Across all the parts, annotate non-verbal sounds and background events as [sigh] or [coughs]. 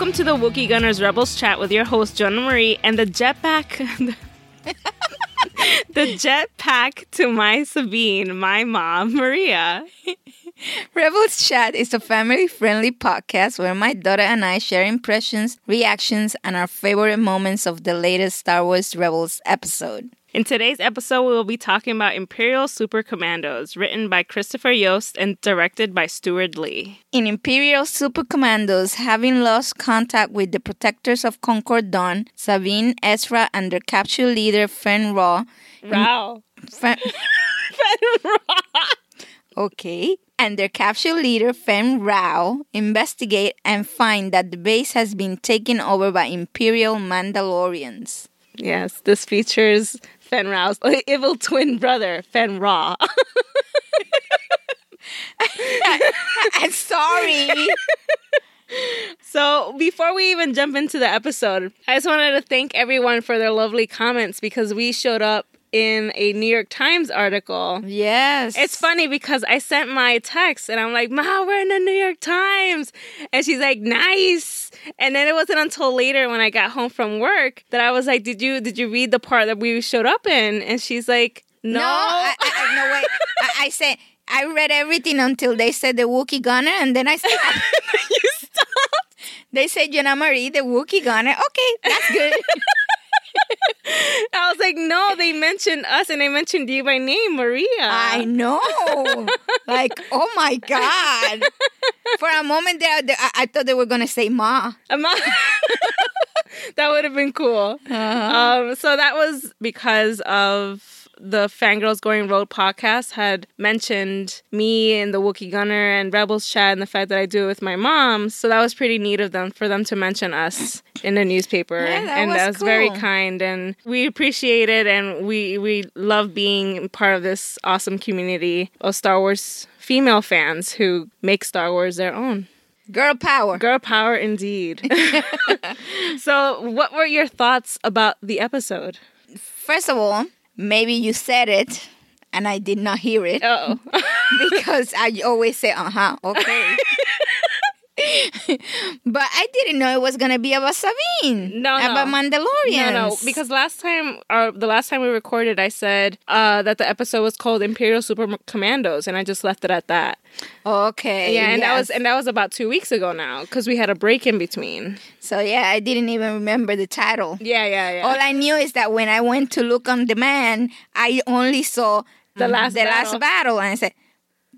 Welcome to the Wookiee Gunners Rebels chat with your host Jonah Marie and the jetpack. [laughs] the jetpack to my Sabine, my mom, Maria. [laughs] Rebels Chat is a family friendly podcast where my daughter and I share impressions, reactions, and our favorite moments of the latest Star Wars Rebels episode. In today's episode, we will be talking about Imperial Super Commandos, written by Christopher Yost and directed by Steward Lee. In Imperial Super Commandos, having lost contact with the protectors of Concord Dawn, Sabine, Ezra, and their capture leader, Fen Raw. Wow. Fen, [laughs] Fen. Okay. And their capture leader, Fenn Rau, investigate and find that the base has been taken over by Imperial Mandalorians. Yes, this features Fenn Rau's [laughs] evil twin brother, Fen Raw. [laughs] I'm sorry. So, before we even jump into the episode, I just wanted to thank everyone for their lovely comments because we showed up in a New York Times article. Yes. It's funny because I sent my text and I'm like, Ma, we're in the New York Times. And she's like, nice. And then it wasn't until later when I got home from work that I was like, Did you did you read the part that we showed up in? And she's like, No. No, I, I, no wait. I, I said I read everything until they said the Wookiee gunner, and then I stopped. [laughs] you stopped. They said Jonah Marie, the Wookiee gunner. Okay, that's good. [laughs] [laughs] I was like, no, they mentioned us and they mentioned you by name, Maria. I know. [laughs] like, oh my God. For a moment there, I, I thought they were going to say Ma. Ma. [laughs] that would have been cool. Uh-huh. Um, so that was because of the Fangirls Going Rogue podcast had mentioned me and the Wookiee Gunner and Rebels chat and the fact that I do it with my mom. So that was pretty neat of them for them to mention us in the newspaper. Yeah, that and was that was cool. very kind and we appreciate it and we we love being part of this awesome community of Star Wars female fans who make Star Wars their own. Girl power. Girl power indeed. [laughs] [laughs] so, what were your thoughts about the episode? First of all, maybe you said it and I did not hear it Oh. [laughs] because I always say, uh huh, okay. [laughs] [laughs] but I didn't know it was gonna be about Sabine. No, no. about Mandalorians. No, no, because last time, or the last time we recorded, I said uh, that the episode was called Imperial Super Commandos, and I just left it at that. okay, Yeah, and that was and that was about two weeks ago now, because we had a break in between. so yeah, I didn't even remember the title. Yeah, yeah, yeah. All I knew is that when I went to look on demand, I only saw The last the battle. last battle, and I said,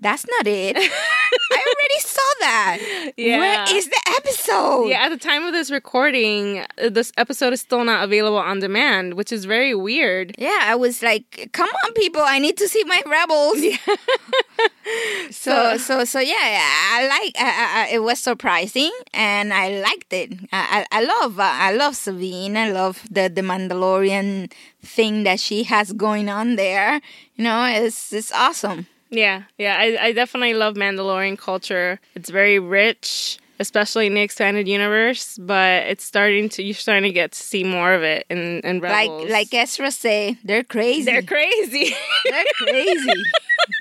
"That's not it. [laughs] I already saw that. Yeah. Where is the episode? yeah, at the time of this recording, uh, this episode is still not available on demand, which is very weird. Yeah, I was like, "Come on, people! I need to see my rebels." Yeah. [laughs] so, so, so, yeah, I like. I, I, it was surprising, and I liked it. I, I, I love. Uh, I love Sabine. I love the the Mandalorian thing that she has going on there. You know, it's it's awesome. Yeah, yeah, I, I definitely love Mandalorian culture. It's very rich, especially in the expanded universe. But it's starting to you're starting to get to see more of it in in Rebels. Like like Ezra say, they're crazy. they're crazy. [laughs] They're crazy.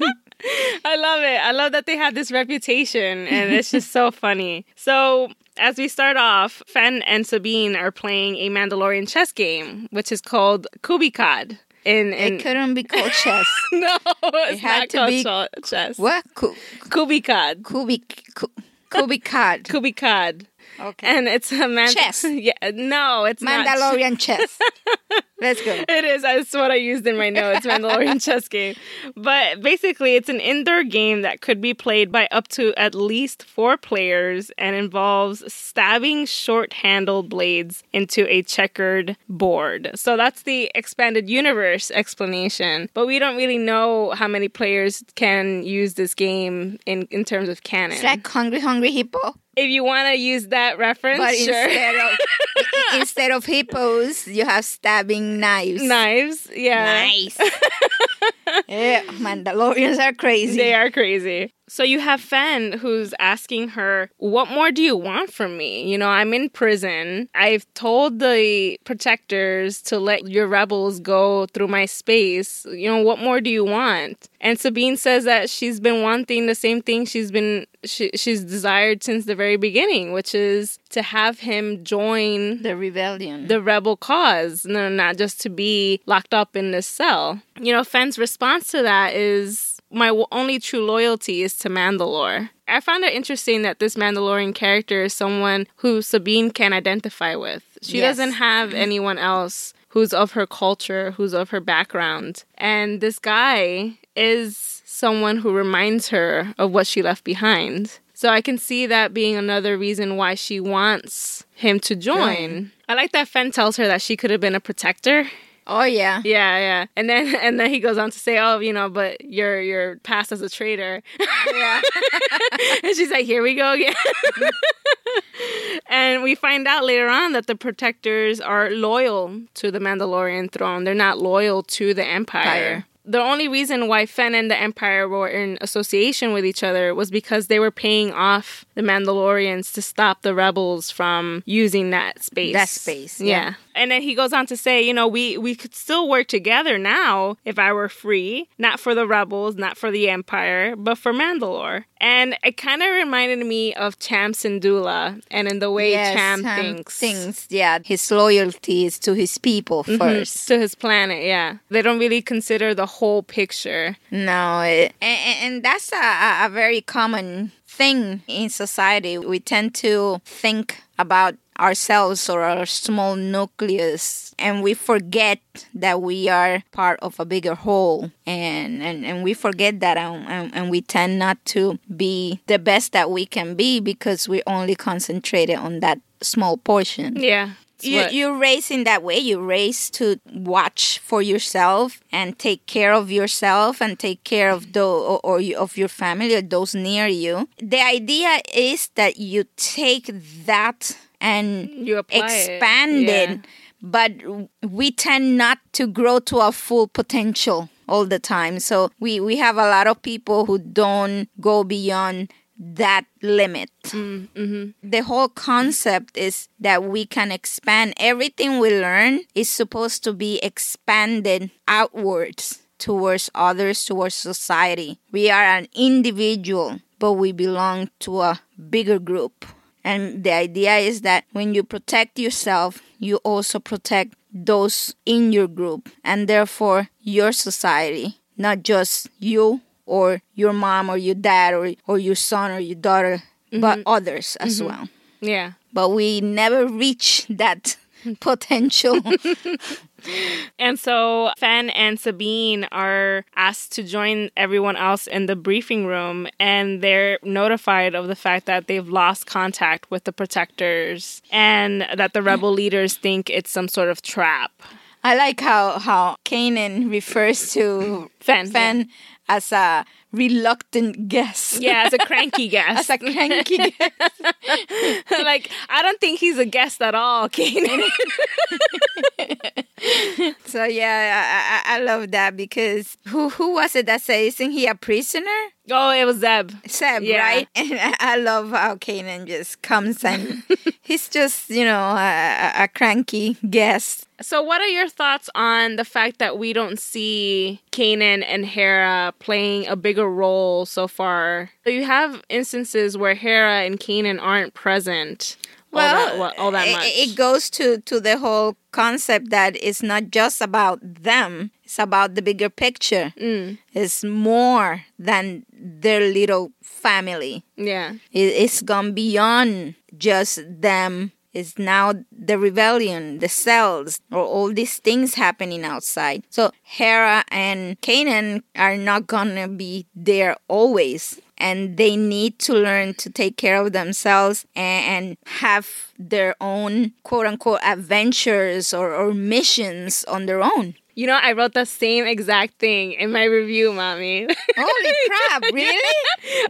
[laughs] I love it. I love that they have this reputation, and it's just so [laughs] funny. So. As we start off, Fen and Sabine are playing a Mandalorian chess game, which is called Kubikad. In, in it couldn't be called chess. [laughs] no, it's had to be- ch- chess. what? Ku- Kubikad. Kubik. Ku- Kubikad. Okay. And it's a man- Chess. [laughs] Yeah, no, it's. Mandalorian [laughs] chess. Let's go. It is. That's what I used in my notes. [laughs] Mandalorian chess game. But basically, it's an indoor game that could be played by up to at least four players and involves stabbing short-handled blades into a checkered board. So that's the expanded universe explanation. But we don't really know how many players can use this game in in terms of canon. It's like Hungry Hungry Hippo, if you want to use that reference, but sure. instead of [laughs] instead of hippos, you have stabbing knives. Knives, yeah. Nice. yeah, [laughs] Mandalorians are crazy. They are crazy. So you have Fen who's asking her, What more do you want from me? You know, I'm in prison. I've told the protectors to let your rebels go through my space. You know, what more do you want? And Sabine says that she's been wanting the same thing she's been she, she's desired since the very beginning, which is to have him join the rebellion, the rebel cause, no, not just to be locked up in this cell. You know, Fen's response to that is my only true loyalty is to Mandalore. I found it interesting that this Mandalorian character is someone who Sabine can identify with. She yes. doesn't have mm-hmm. anyone else who's of her culture, who's of her background. And this guy is someone who reminds her of what she left behind. So I can see that being another reason why she wants him to join. I like that Fen tells her that she could have been a protector Oh yeah. Yeah, yeah. And then [laughs] and then he goes on to say, "Oh, you know, but you're you're passed as a traitor." Yeah. [laughs] and she's like, "Here we go again." [laughs] and we find out later on that the protectors are loyal to the Mandalorian throne. They're not loyal to the Empire. Empire the only reason why Fen and the Empire were in association with each other was because they were paying off the Mandalorians to stop the rebels from using that space. That space, yeah. yeah. And then he goes on to say, you know, we we could still work together now if I were free, not for the rebels, not for the Empire, but for Mandalore. And it kind of reminded me of Cham Syndulla and in the way yes, Cham thinks. Thinks, yeah. His loyalty is to his people mm-hmm. first. To his planet, yeah. They don't really consider the whole picture. No, it, and, and, that's a, a very common thing in society. We tend to think about ourselves or our small nucleus and we forget that we are part of a bigger whole and and, and we forget that and, and, and we tend not to be the best that we can be because we only concentrated on that small portion yeah you, you raise in that way. You raise to watch for yourself and take care of yourself and take care of the or, or of your family or those near you. The idea is that you take that and you expand it, yeah. it but we tend not to grow to our full potential all the time so we we have a lot of people who don't go beyond that limit. Mm, mm-hmm. The whole concept is that we can expand. Everything we learn is supposed to be expanded outwards towards others, towards society. We are an individual, but we belong to a bigger group. And the idea is that when you protect yourself, you also protect those in your group and therefore your society, not just you or your mom or your dad or, or your son or your daughter, mm-hmm. but others as mm-hmm. well. Yeah. But we never reach that [laughs] potential. [laughs] and so Fen and Sabine are asked to join everyone else in the briefing room, and they're notified of the fact that they've lost contact with the protectors and that the rebel leaders think it's some sort of trap. I like how how Kanan refers to Fen, Fen yeah. As a reluctant guest. Yeah, as a cranky guest. [laughs] as a cranky [laughs] guest. like, I don't think he's a guest at all, Kanan. [laughs] so yeah, I, I, I love that because who who was it that said, isn't he a prisoner? Oh, it was Zeb. Zeb, yeah. right? And I love how Kanan just comes and he's just, you know, a, a, cranky guest. So, what are your thoughts on the fact that we don't see Kanan and Hera playing a bigger role so far? So you have instances where Hera and Kanan aren't present well, all that, all that much. It goes to, to the whole concept that it's not just about them, it's about the bigger picture. Mm. It's more than their little family. Yeah. It, it's gone beyond just them. It's now the rebellion, the cells, or all these things happening outside. So Hera and Kanan are not gonna be there always and they need to learn to take care of themselves and, have their own quote unquote adventures or, or missions on their own. You know, I wrote the same exact thing in my review, mommy. Holy [laughs] crap! Really?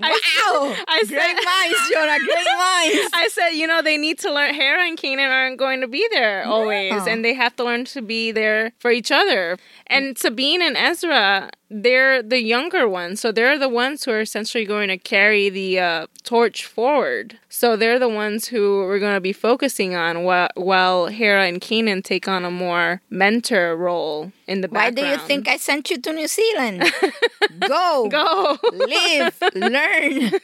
wow! I said, great minds, Jonah. Great [laughs] minds. I said, you know, they need to learn. Hera and Kanan aren't going to be there always, and they have to learn to be there for each other. And Sabine and Ezra, they're the younger ones. So they're the ones who are essentially going to carry the uh, torch forward. So they're the ones who we're going to be focusing on while, while Hera and Kanan take on a more mentor role in the Why background. Why do you think I sent you to New Zealand? [laughs] Go, Go. live, learn. [laughs]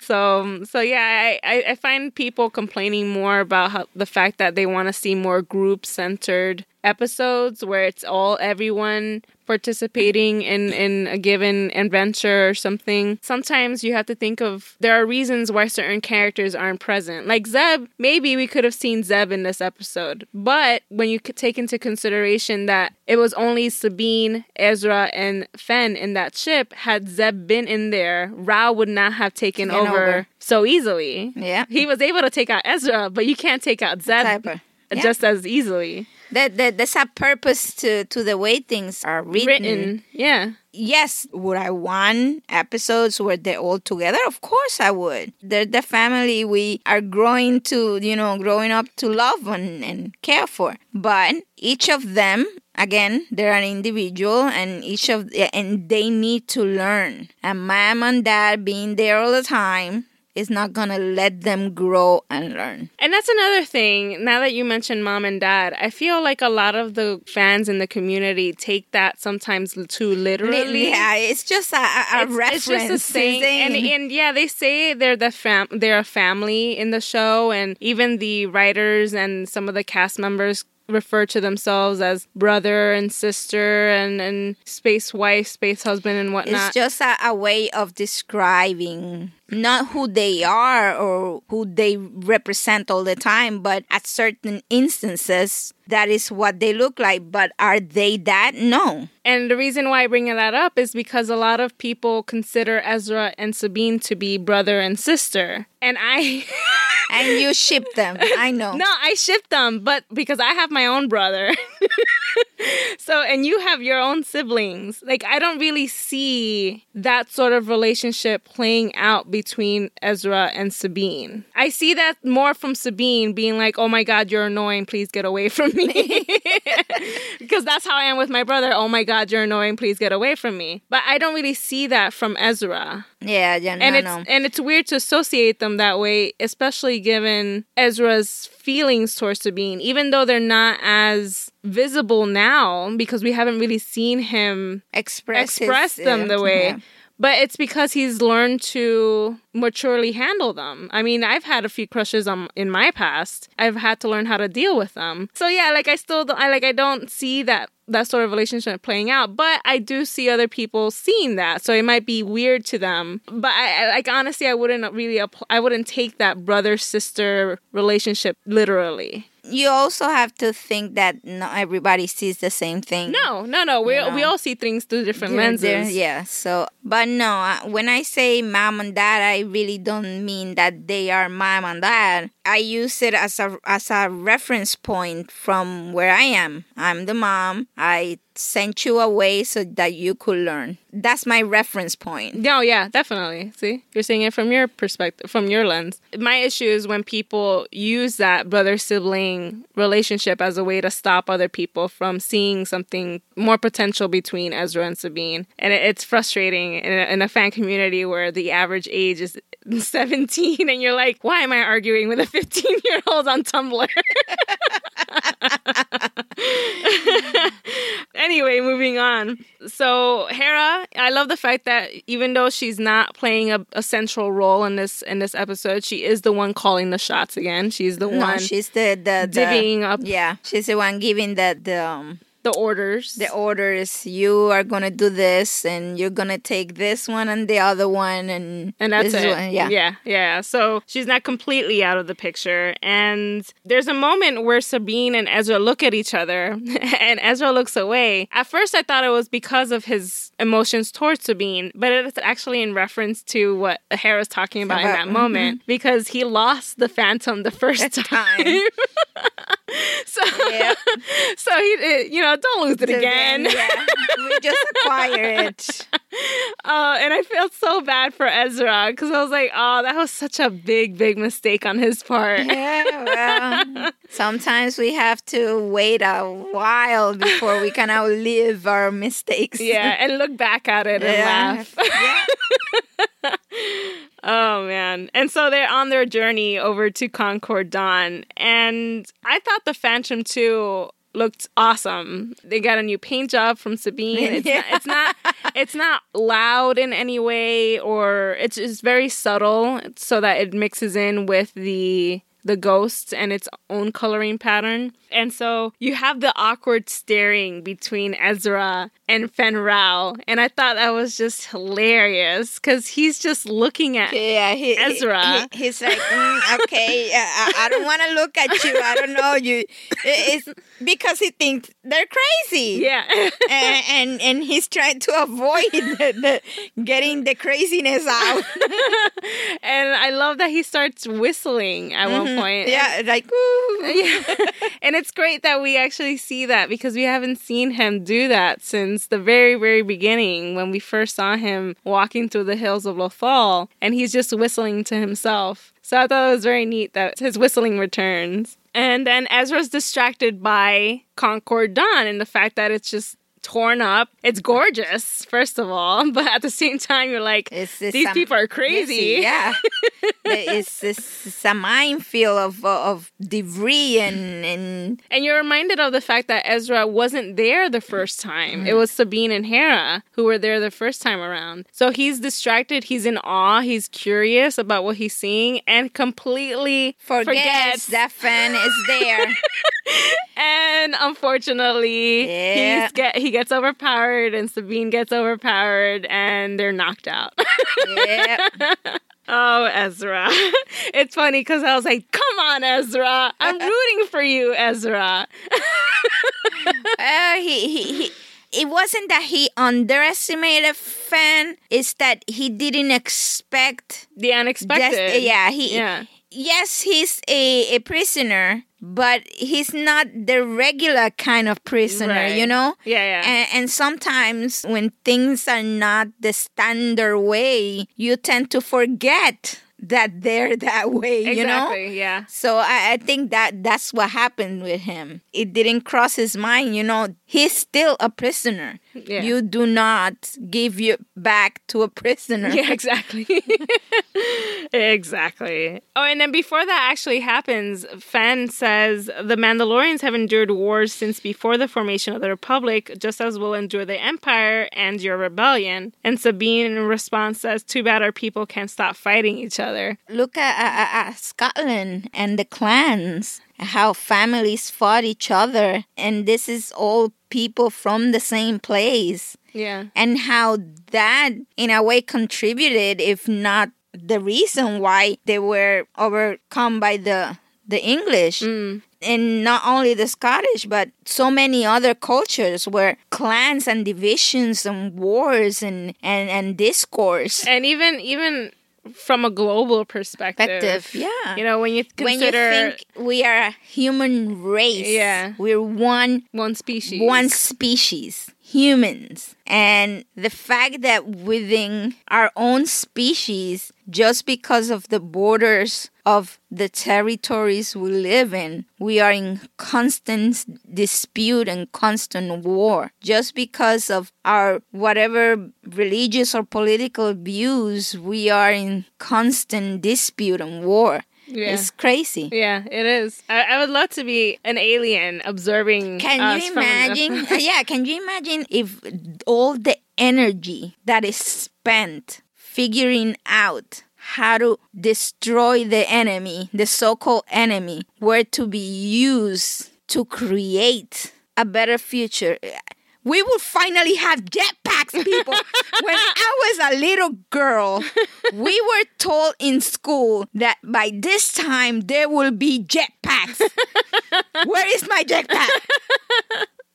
So, so yeah, I, I, I find people complaining more about how, the fact that they want to see more group centered episodes where it's all everyone participating in, in a given adventure or something. Sometimes you have to think of there are reasons why certain characters aren't present. Like Zeb, maybe we could have seen Zeb in this episode, but when you take into consideration that it was only Sabine, Ezra, and Fen in that ship, had Zeb been in there, Rao would not have taken over, over. so easily. Yeah. He was able to take out Ezra, but you can't take out Zeb Yeah. just as easily. That, that there's a purpose to to the way things are written. Written, yeah. Yes, would I want episodes where they're all together? Of course I would. They're the family we are growing to, you know, growing up to love and, and care for. But each of them, again, they're an individual and each of and they need to learn. And mom and dad being there all the time is not gonna let them grow and learn. And that's another thing. Now that you mentioned mom and dad, I feel like a lot of the fans in the community take that sometimes too literally. Yeah, it's just a, a, a It's, reference. it's just a saying, and, and yeah, they say they're the fam, they're a family in the show, and even the writers and some of the cast members refer to themselves as brother and sister and and space wife, space husband, and whatnot. It's just a, a way of describing not who they are or who they represent all the time, but at certain instances, that is what they look like. But are they that? No. And the reason why I bring that up is because a lot of people consider Ezra and Sabine to be brother and sister. And I [laughs] And you ship them. I know. No, I ship them, but because I have my own brother. [laughs] so, and you have your own siblings. Like, I don't really see that sort of relationship playing out between Ezra and Sabine. I see that more from Sabine being like, oh my God, you're annoying. Please get away from me. [laughs] because that's how I am with my brother. Oh my God, you're annoying. Please get away from me. But I don't really see that from Ezra Yeah, yeah, no, and it's no. and it's weird to associate them that way, especially given Ezra's feelings towards Sabine, even though they're not as visible now because we haven't really seen him Express, his- express them the way. yeah. But it's because he's learned to maturely handle them. I mean, I've had a few crushes on in my past. I've had to learn how to deal with them. So yeah, like I still don't, I like I don't see that that sort of relationship playing out, but I do see other people seeing that. So it might be weird to them. But I, I like honestly, I wouldn't really I wouldn't take that brother sister relationship literally. You also have to think that not everybody sees the same thing. No, no, no. We You we all see things through different lenses. yeah. So, but no, when I say mom and dad, I really don't mean that they are mom and dad. I use it as a as a reference point from where I am. I'm the mom. I sent you away so that you could learn. That's my reference point. No, oh, yeah, definitely. See, you're seeing it from your perspective, from your lens. My issue is when people use that brother sibling relationship as a way to stop other people from seeing something more potential between Ezra and Sabine. And it's frustrating in a, in a fan community where the average age is [laughs] 17 and you're like, why am I arguing with a 15 year old on Tumblr? [laughs] anyway, moving on. So Hera, I love the fact that even though she's not playing a, a central role in this in this episode, she is the one calling the shots again. She's the No, one she's the the, the divvying up Yeah, she's the one giving the the um, the orders. the orders. You are gonna do this, and you're gonna take this one and the other one, and and that's it. what- yeah. yeah, yeah. So she's not completely out of the picture. And there's a moment where Sabine and Ezra look at each other, [laughs] and Ezra looks away. At first, I thought it was because of his emotions towards Sabine, but it's actually in reference to what Hera's talking about in About- that moment mm-hmm. because he lost the Phantom the first time. time. [laughs] so, yep. [laughs] so he, you know, don't lose it again. yeah, [laughs] we just acquire it. Uh, and I felt so bad for Ezra because I was like, oh, that was such a big, big mistake on his part. Yeah, well, [laughs] sometimes we have to wait a while before we can outlive our mistakes. Yeah, and look back at it and yeah. laugh. Yeah. [laughs] oh man. And so they're on their journey over to Concord Dawn. And I thought the Phantom 2 looked awesome. They got a new paint job from Sabine. It's, yeah. not, it's not [laughs] it's not loud in any way or it's just very subtle so that it mixes in with the the ghosts and its own coloring pattern. And so you have the awkward staring between Ezra and Fenn Rau. And I thought that was just hilarious because he's just looking at yeah, he, Ezra. He, he's like, mm, okay, I, I don't want to look at you. I don't know you. It's because he thinks they're crazy. Yeah. and, and, and he's trying to avoid the, the, getting the craziness out. [laughs] and I love that he starts whistling at mm-hmm. one point. Yeah, and, like, Ooh. [laughs] yeah. and it's great that we actually see that because we haven't seen him do that since the very, very beginning when we first saw him walking through the hills of Lothal and he's just whistling to himself. So I thought it was very neat that his whistling returns. And then Ezra's distracted by Concord Dawn and the fact that it's just torn up. It's gorgeous, first of all, [laughs] but at the same time, you're like, these people are crazy. yeah, it's, it's, a minefield of of debris and and and you're reminded of the fact that Ezra wasn't there the first time. It was Sabine and Hera who were there the first time around. So he's distracted. He's in awe. He's curious about what he's seeing and completely forgets, forgets. that Fenn is there. [laughs] and unfortunately, yeah. he's get he gets overpowered and Sabine gets overpowered and they're knocked out. [laughs] Oh, Ezra. It's funny because I was like, come on, Ezra. I'm [laughs] rooting for you, Ezra. uh, he, he, he, it wasn't that he underestimated Fenn, it's that he didn't expect the unexpected. Just, yeah, he. Yeah. Yes, he's a, a prisoner, but he's not the regular kind of prisoner, right. you know? Yeah, yeah. And, and, sometimes when things are not the standard way, you tend to forget that they're that way, exactly, you know? yeah. So I, I think that that's what happened with him. It didn't cross his mind, you know, he's still a prisoner. Yeah. You do not give you back to a prisoner. Yeah, exactly. [laughs] exactly. Oh, and then before that actually happens, Fenn says the Mandalorians have endured wars since before the formation of the Republic, just as will endure the Empire and your rebellion. And Sabine, in response, says, "Too bad our people can't stop fighting each other." Look at, at, at Scotland and the clans how families fought each other and this is all people from the same place. Yeah. And how that in a way contributed if not the reason why they were overcome by the the english. Mm. and not only the scottish but so many other cultures where clans and divisions and wars and and and discourse. And even even from a global perspective. perspective. Yeah. You know, when you consider when you think we are a human race. Yeah. We're one one species. One species. Humans. And the fact that within our own species, just because of the borders of the territories we live in, we are in constant dispute and constant war. Just because of our whatever religious or political views, we are in constant dispute and war. Yeah. It's crazy. Yeah, it is. I, I, would love to be an alien observing. Can you imagine? uh, [laughs] yeah, can you imagine if all the energy that is spent figuring out how to destroy the enemy, the so called enemy, were to be used to create a better future? we will finally have jetpacks, people. [laughs] when I was a little girl, we were told in school that by this time there will be jetpacks. [laughs] Where is my jetpack?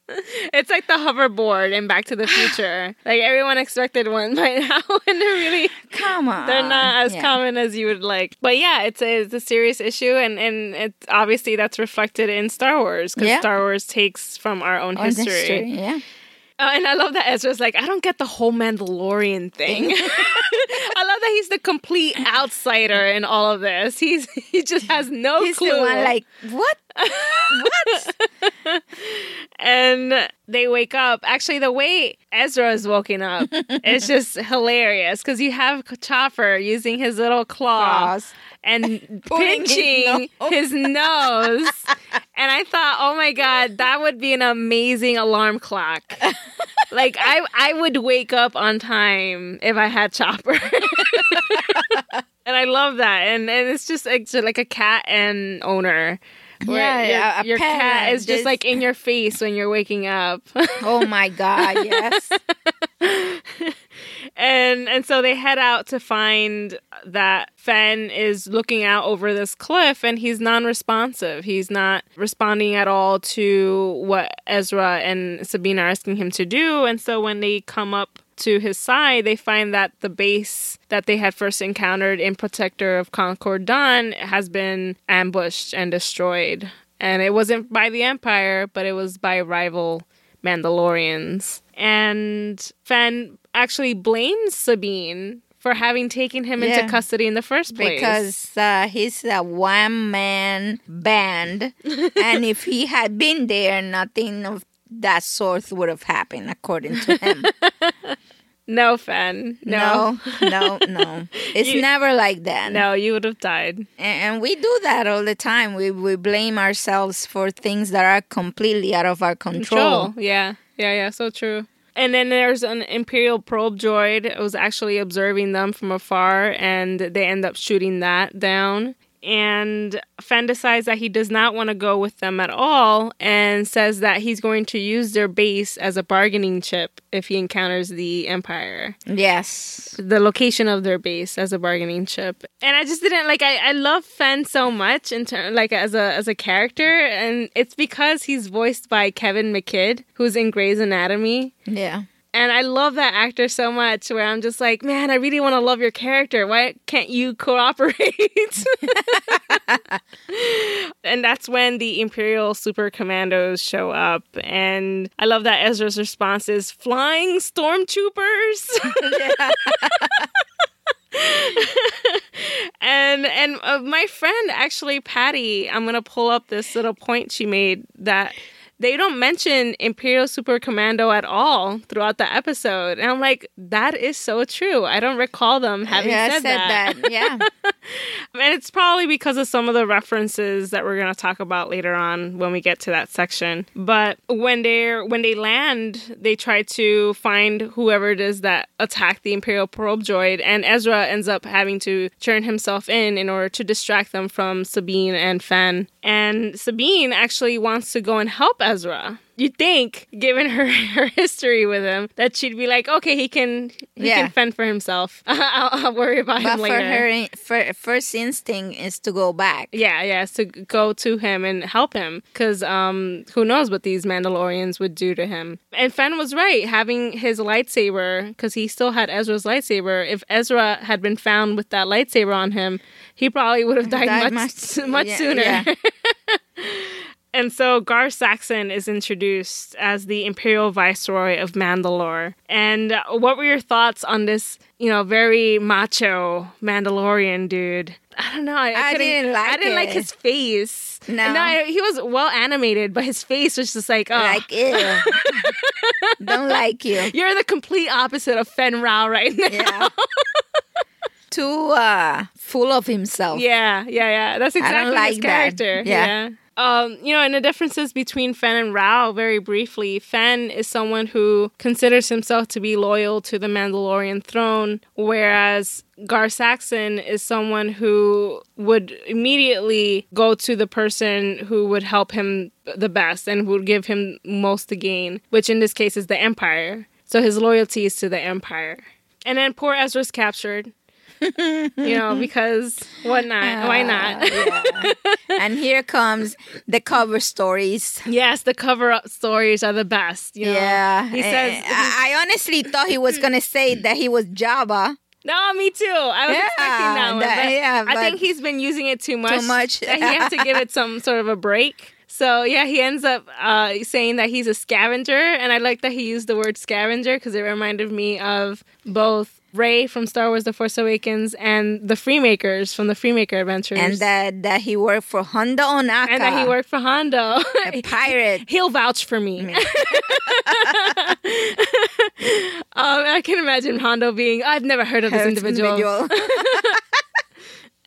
[laughs] It's like the hoverboard in Back to the Future. [sighs] like everyone expected one by now, [laughs] and they're really come on. [laughs] They're not as Yeah. common as you would like. But yeah, it's a, it's a serious issue, and, and it's obviously that's reflected in Star Wars because Yeah. Star Wars takes from our own Oh, history. that's Yeah. Uh, and I love that Ezra's like, I don't get the whole Mandalorian thing. I love that he's the complete outsider in all of this. He's he just has no He's clue. the one like, what? And they wake up. Actually, the way Ezra is woken up is just hilarious because you have Chopper using his little claw Claws. and [laughs] Pulling his pinching nose. his nose. and I thought, oh my god, that would be an amazing alarm clock. like I, I would wake up on time if I had Chopper. [laughs] and I love that, and and it's just like, so like a cat and owner. Yeah, your, your cat is just just- like in your face when you're waking up. Oh my God, yes. [laughs] and and so they head out to find that Fen is looking out over this cliff and he's non-responsive. He's not responding at all to what Ezra and Sabine are asking him to do. And so when they come up to his side, they find that the base that they had first encountered in Protector of Concord Dawn has been ambushed and destroyed. And it wasn't by the Empire, but it was by rival Mandalorians. And Fen actually blames Sabine for having taken him Yeah. into custody in the first place. because uh, he's a one man band, [laughs] and if he had been there, nothing of that sort would have happened, according to him. [laughs] no, Fen. No. no, no, no. [laughs] It's You- never like that. No, you would have died. And, and we do that all the time. We we blame ourselves for things that are completely out of our control. Control. Yeah. Yeah, yeah, so true. And then there's an Imperial probe droid. It was actually observing them from afar, and they end up shooting that down. And Fen decides that he does not want to go with them at all and says that he's going to use their base as a bargaining chip if he encounters the Empire. Yes. The location of their base as a bargaining chip. And I just didn't like I, I love Fen so much in turn like as a as a character and it's because he's voiced by Kevin McKidd, who's in Grey's Anatomy. Yeah. And I love that actor so much where I'm just like, man, I really want to love your character. Why can't you cooperate? [laughs] and that's when the Imperial Super Commandos show up. And I love that Ezra's response is flying stormtroopers. [laughs] and and uh, my friend actually Patty, I'm gonna pull up this little point she made that they don't mention Imperial Super Commando at all throughout the episode, and I'm like, that is so true. I don't recall them having yeah, I said, that. [laughs] Yeah. And it's probably because of some of the references that we're going to talk about later on when we get to that section. But when they're when they land, they try to find whoever it is that attacked the Imperial probe droid, and Ezra ends up having to turn himself in in order to distract them from Sabine and Fen. And Sabine actually wants to go and help Ezra. You'd think, given her, [laughs] her history with him, that she'd be like, okay, he can he Yeah. can fend for himself. [laughs] I'll, I'll worry about but him for later. her, for, first instinct is to go back. Yeah, yeah, to go to him and help him because um, who knows what these Mandalorians would do to him. And Fen was right, having his lightsaber because he still had Ezra's lightsaber. If Ezra had been found with that lightsaber on him, he probably would have died, Died much much- [laughs] much yeah, sooner. yeah. And so Gar Saxon is introduced as the Imperial Viceroy of Mandalore. And what were your thoughts on this, you know, very macho Mandalorian dude? I don't know. I, I didn't like I didn't like his face. No. no, he was well animated, but his face was just like, oh, Like, ew. [laughs] Don't like you. you're the complete opposite of Fenn Rau right now. Yeah. [laughs] Too uh, full of himself. Yeah, yeah, yeah. That's exactly his like that. character. Yeah. Yeah. Um, you know, and the differences between Fen and Rao, very briefly, Fen is someone who considers himself to be loyal to the Mandalorian throne, whereas Gar Saxon is someone who would immediately go to the person who would help him the best and would give him most to gain, which in this case is the Empire. So his loyalty is to the Empire. And then poor Ezra's captured. You know, [laughs] because what not? Why not? Uh, yeah. and here comes the cover stories. yes, the cover up stories are the best. You know? Yeah. He Eh, says I, I honestly thought he was going to say that he was Jabba. No, me too. I was Yeah, expecting that one. that- but yeah, I think he's been using it too much. Too much. that he has to give it some [laughs] sort of a break. So yeah, he ends up uh, saying that he's a scavenger, and I like that he used the word scavenger because it reminded me of both Rey from Star Wars: The Force Awakens and the Freemakers from the Freemaker Adventures, and that that he worked for Hondo Ohnaka, and that he worked for Hondo. a pirate. [laughs] He'll vouch for me. [laughs] um, I can imagine Hondo being, I've never heard of this individual. [laughs]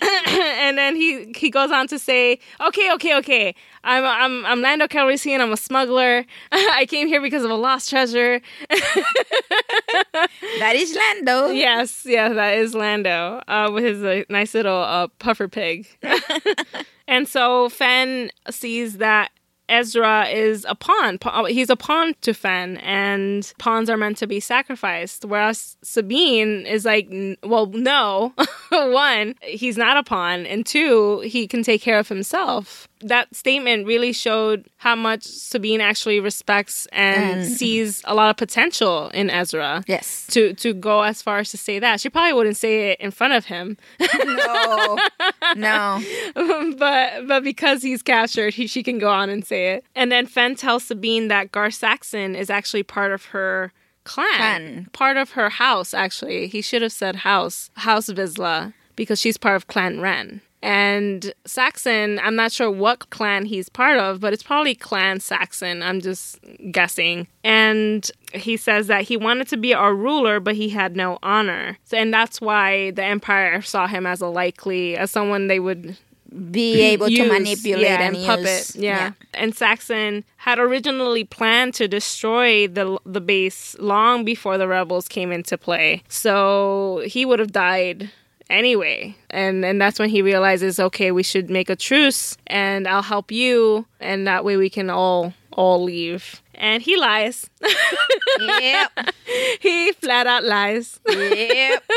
[coughs] and then he he goes on to say, "Okay, okay, okay. I'm I'm I'm Lando Calrissian. I'm a smuggler. [laughs] I came here because of a lost treasure. [laughs] that is Lando. yes, yeah, that is Lando uh, with his uh, nice little uh, puffer pig. [laughs] and so Fen sees that." Ezra is a pawn. Oh, he's a pawn to Fen, and pawns are meant to be sacrificed. Whereas Sabine is like, well, no. [laughs] One, he's not a pawn, and two, he can take care of himself. That statement really showed how much Sabine actually respects and [laughs] sees a lot of potential in Ezra. Yes. To to go as far as to say that, she probably wouldn't say it in front of him, No. no. [laughs] but but because he's captured, he, she can go on and say it. And then Fen tells Sabine that Gar Saxon is actually part of her clan, Clan. part of her house. Actually, he should have said house, House Vizsla, because she's part of Clan Wren. And Saxon, I'm not sure what clan he's part of, but it's probably Clan Saxon. I'm just guessing. And he says that he wanted to be our ruler, but he had no honor. So, and that's why the Empire saw him as a likely, as someone they would Be able use, to manipulate yeah, and, and puppet. use. Yeah. and Saxon had originally planned to destroy the the base long before the rebels came into play. So he would have died anyway, and and that's when he realizes, okay, we should make a truce, and I'll help you, and that way we can all all leave. And he lies. Yep. [laughs] he flat out lies. Yep. [laughs]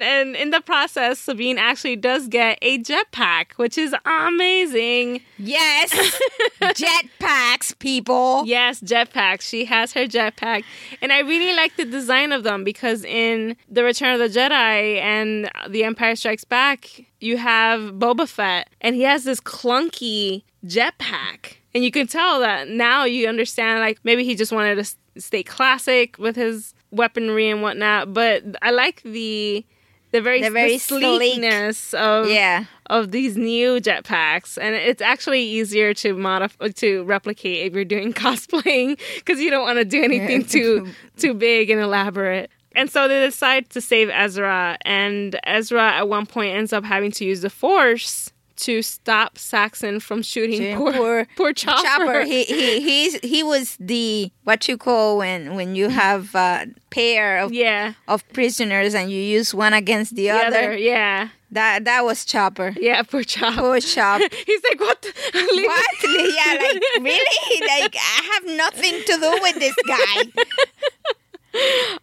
And in the process, Sabine actually does get a jetpack, which is amazing. Yes. [laughs] Jetpacks, people. Yes, jetpacks. She has her jetpack. And I really like the design of them because in The Return of the Jedi and The Empire Strikes Back, you have Boba Fett and he has this clunky jetpack. And you can tell that now you understand, like, maybe he just wanted to stay classic with his weaponry and whatnot. But I like the. The very, The very the sleek. sleekness of Yeah. of these new jetpacks, and it's actually easier to modify to replicate if you're doing [laughs] cosplaying because you don't want to do anything [laughs] too too big and elaborate. And so they decide to save Ezra, and Ezra at one point ends up having to use the Force to stop Saxon from shooting Shooting poor poor [laughs] poor Chopper. Chopper. He he he's he was the what you call when when you have a pair of yeah, of prisoners and you use one against the, the other. other, yeah, That that was Chopper. yeah, poor Chopper. Poor Chopper. [laughs] He's like, what? [laughs] leave What? Yeah, like really? Like I have nothing to do with this guy.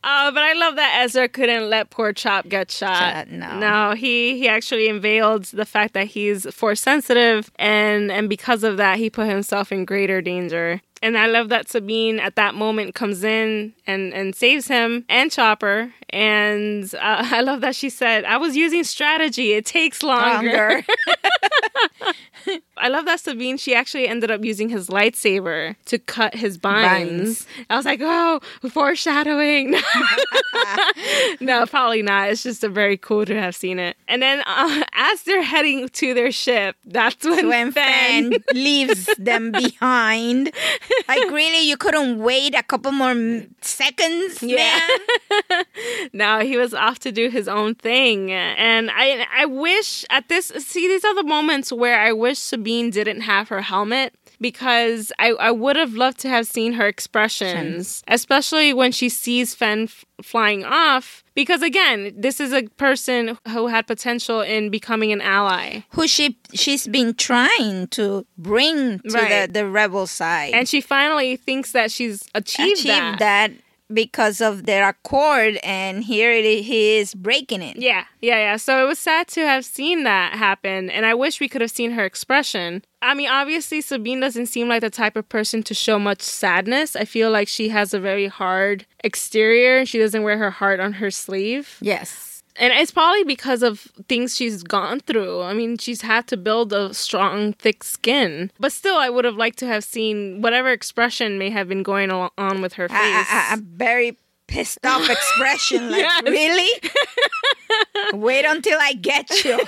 Uh, but I love that Ezra couldn't let poor Chop get shot. No. no, he he actually unveiled the fact that he's force sensitive, and and because of that, he put himself in greater danger. And I love that Sabine at that moment comes in and and saves him and Chopper. And uh, [laughs] I love that she said, "I was using strategy. It takes longer." Longer. [laughs] [laughs] I love that Sabine. She actually ended up using his lightsaber to cut his binds. Binds. I was like, oh, foreshadowing. no, probably not. It's just a very cool to have seen it. And then uh, as they're heading to their ship, that's when, when leaves them behind. Like really, you couldn't wait a couple more seconds, Yeah. man. No, he was off to do his own thing. And I I wish at this see these are the moments where I wish Sabine didn't have her helmet because I, I would have loved to have seen her expressions, especially when she sees Fen f- flying off. Because again, this is a person who had potential in becoming an ally. Who she she's been trying to bring to Right. the, the rebel side. And she finally thinks that she's achieved, achieve that. that. Because of their accord, and here it is, he is breaking it. Yeah, yeah, yeah. So it was sad to have seen that happen, and I wish we could have seen her expression. I mean, obviously, Sabine doesn't seem like the type of person to show much sadness. I feel like she has a very hard exterior. She doesn't wear her heart on her sleeve. Yes. And it's probably because of things she's gone through. I mean, she's had to build a strong, thick skin. But still, I would have liked to have seen whatever expression may have been going on with her face. A, a, a very pissed off expression. Like, [laughs] yes. really? Wait until I get you.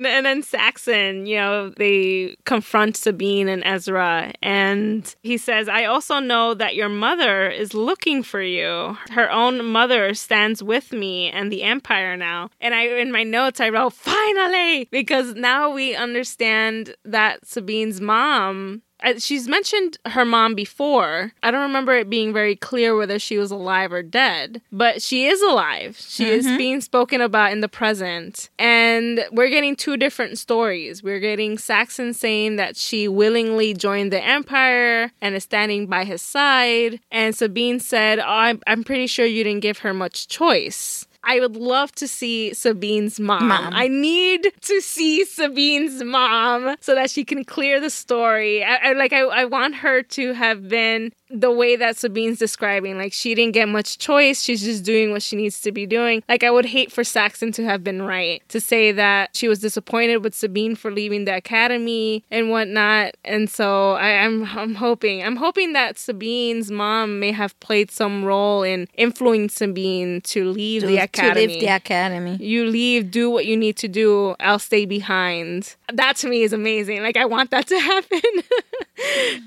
[laughs] and then Saxon, you know, they confront Sabine and Ezra, and he says, I also know that your mother is looking for you. Her own mother stands with me and the Empire now. And I, in my notes, I wrote, finally, because now we understand that Sabine's mom she's mentioned her mom before. I don't remember it being very clear whether she was alive or dead, but she is alive. She mm-hmm. is being spoken about in the present. And we're getting two different stories. We're getting Saxon saying that she willingly joined the Empire and is standing by his side. And Sabine said, oh, I'm, I'm pretty sure you didn't give her much choice. I would love to see Sabine's mom. mom. I need to see Sabine's mom so that she can clear the story. I, I like I, I want her to have been the way that Sabine's describing, like she didn't get much choice. She's just doing what she needs to be doing. Like I would hate for Saxon to have been right to say that she was disappointed with Sabine for leaving the academy and whatnot. And so I, am I'm, I'm hoping I'm hoping that Sabine's mom may have played some role in influencing Sabine to leave to, the academy. To leave the academy. You leave, do what you need to do. I'll stay behind. That to me is amazing. Like I want that to [laughs] happen.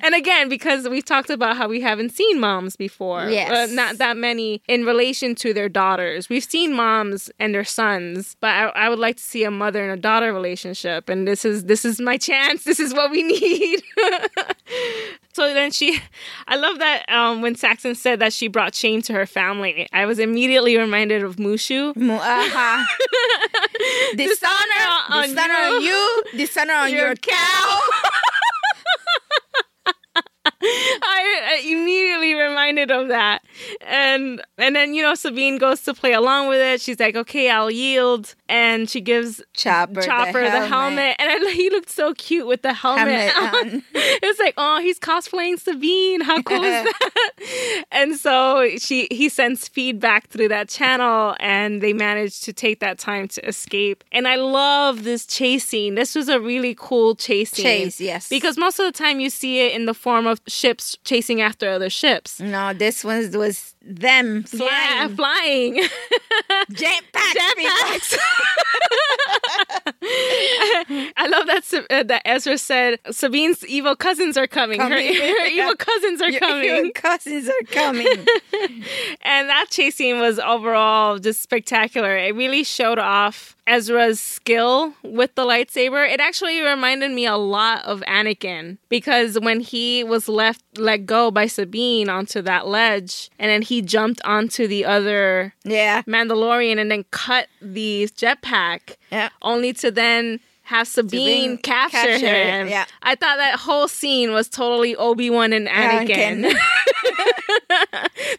and again, because we've talked about how we haven't seen moms before. Yes. Uh, not that many in relation to their daughters. We've seen moms and their sons, but I, I would like to see a mother and a daughter relationship. And this is this is my chance. This is what we [laughs] need. So then she, [laughs] I love that um, when Saxon said that she brought shame to her family. I was immediately reminded of Mushu. Uh-huh. [laughs] dishonor, on, dishonor you, on you, dishonor on your, your cow. [laughs] I immediately reminded of that. And and then you know Sabine goes to play along with it. She's like, "Okay, I'll yield." And she gives Chopper, Chopper the, the helmet. And I, he looked so cute with the helmet, helmet on. [laughs] it's like, "Oh, he's cosplaying Sabine. How cool is [laughs] that?" and so she he sends feedback through that channel and they manage to take that time to escape. And I love this chase scene. This was a really cool chase scene. Chase, yes. Because most of the time you see it in the form of ships chasing after other ships. No, this one was them flying. Yeah, flying. [laughs] Jetpacks. Jetpacks. [laughs] I love that uh, that Ezra said Sabine's evil cousins are coming. coming. Her, her [laughs] evil cousins are Your coming. Evil cousins are coming. and that chase scene was overall just spectacular. It really showed off Ezra's skill with the lightsaber. It actually reminded me a lot of Anakin because when he was left let go by Sabine onto that ledge and then he jumped onto the other yeah Mandalorian and then cut the jetpack yeah. only to then have Sabine, capture, capture, him. Yeah. I thought that whole scene was totally Obi Wan and Anakin. Anakin. [laughs]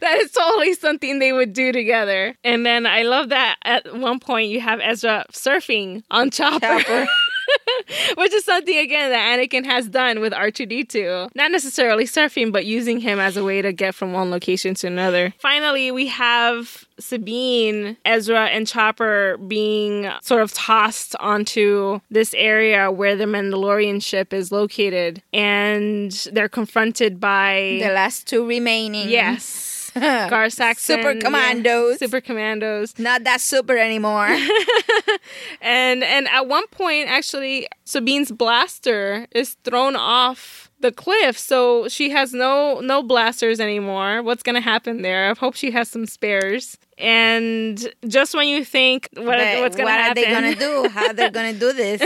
that is totally something they would do together. And then I love that at one point you have Ezra surfing on Chopper. Chopper. [laughs] [laughs] Which is something again that Anakin has done with R2D2. Not necessarily surfing, but using him as a way to get from one location to another. Finally, we have Sabine, Ezra, and Chopper being sort of tossed onto this area where the Mandalorian ship is located. And they're confronted by the last two remaining. Yes. [laughs] Gar Saxon, super commandos, yeah, super commandos. Not that super anymore. [laughs] and and at one point, actually, Sabine's blaster is thrown off the cliff, so she has no no blasters anymore. What's gonna happen there? I hope she has some spares. And just when you think what, but what's gonna happen. what are they gonna do? How they're gonna do this?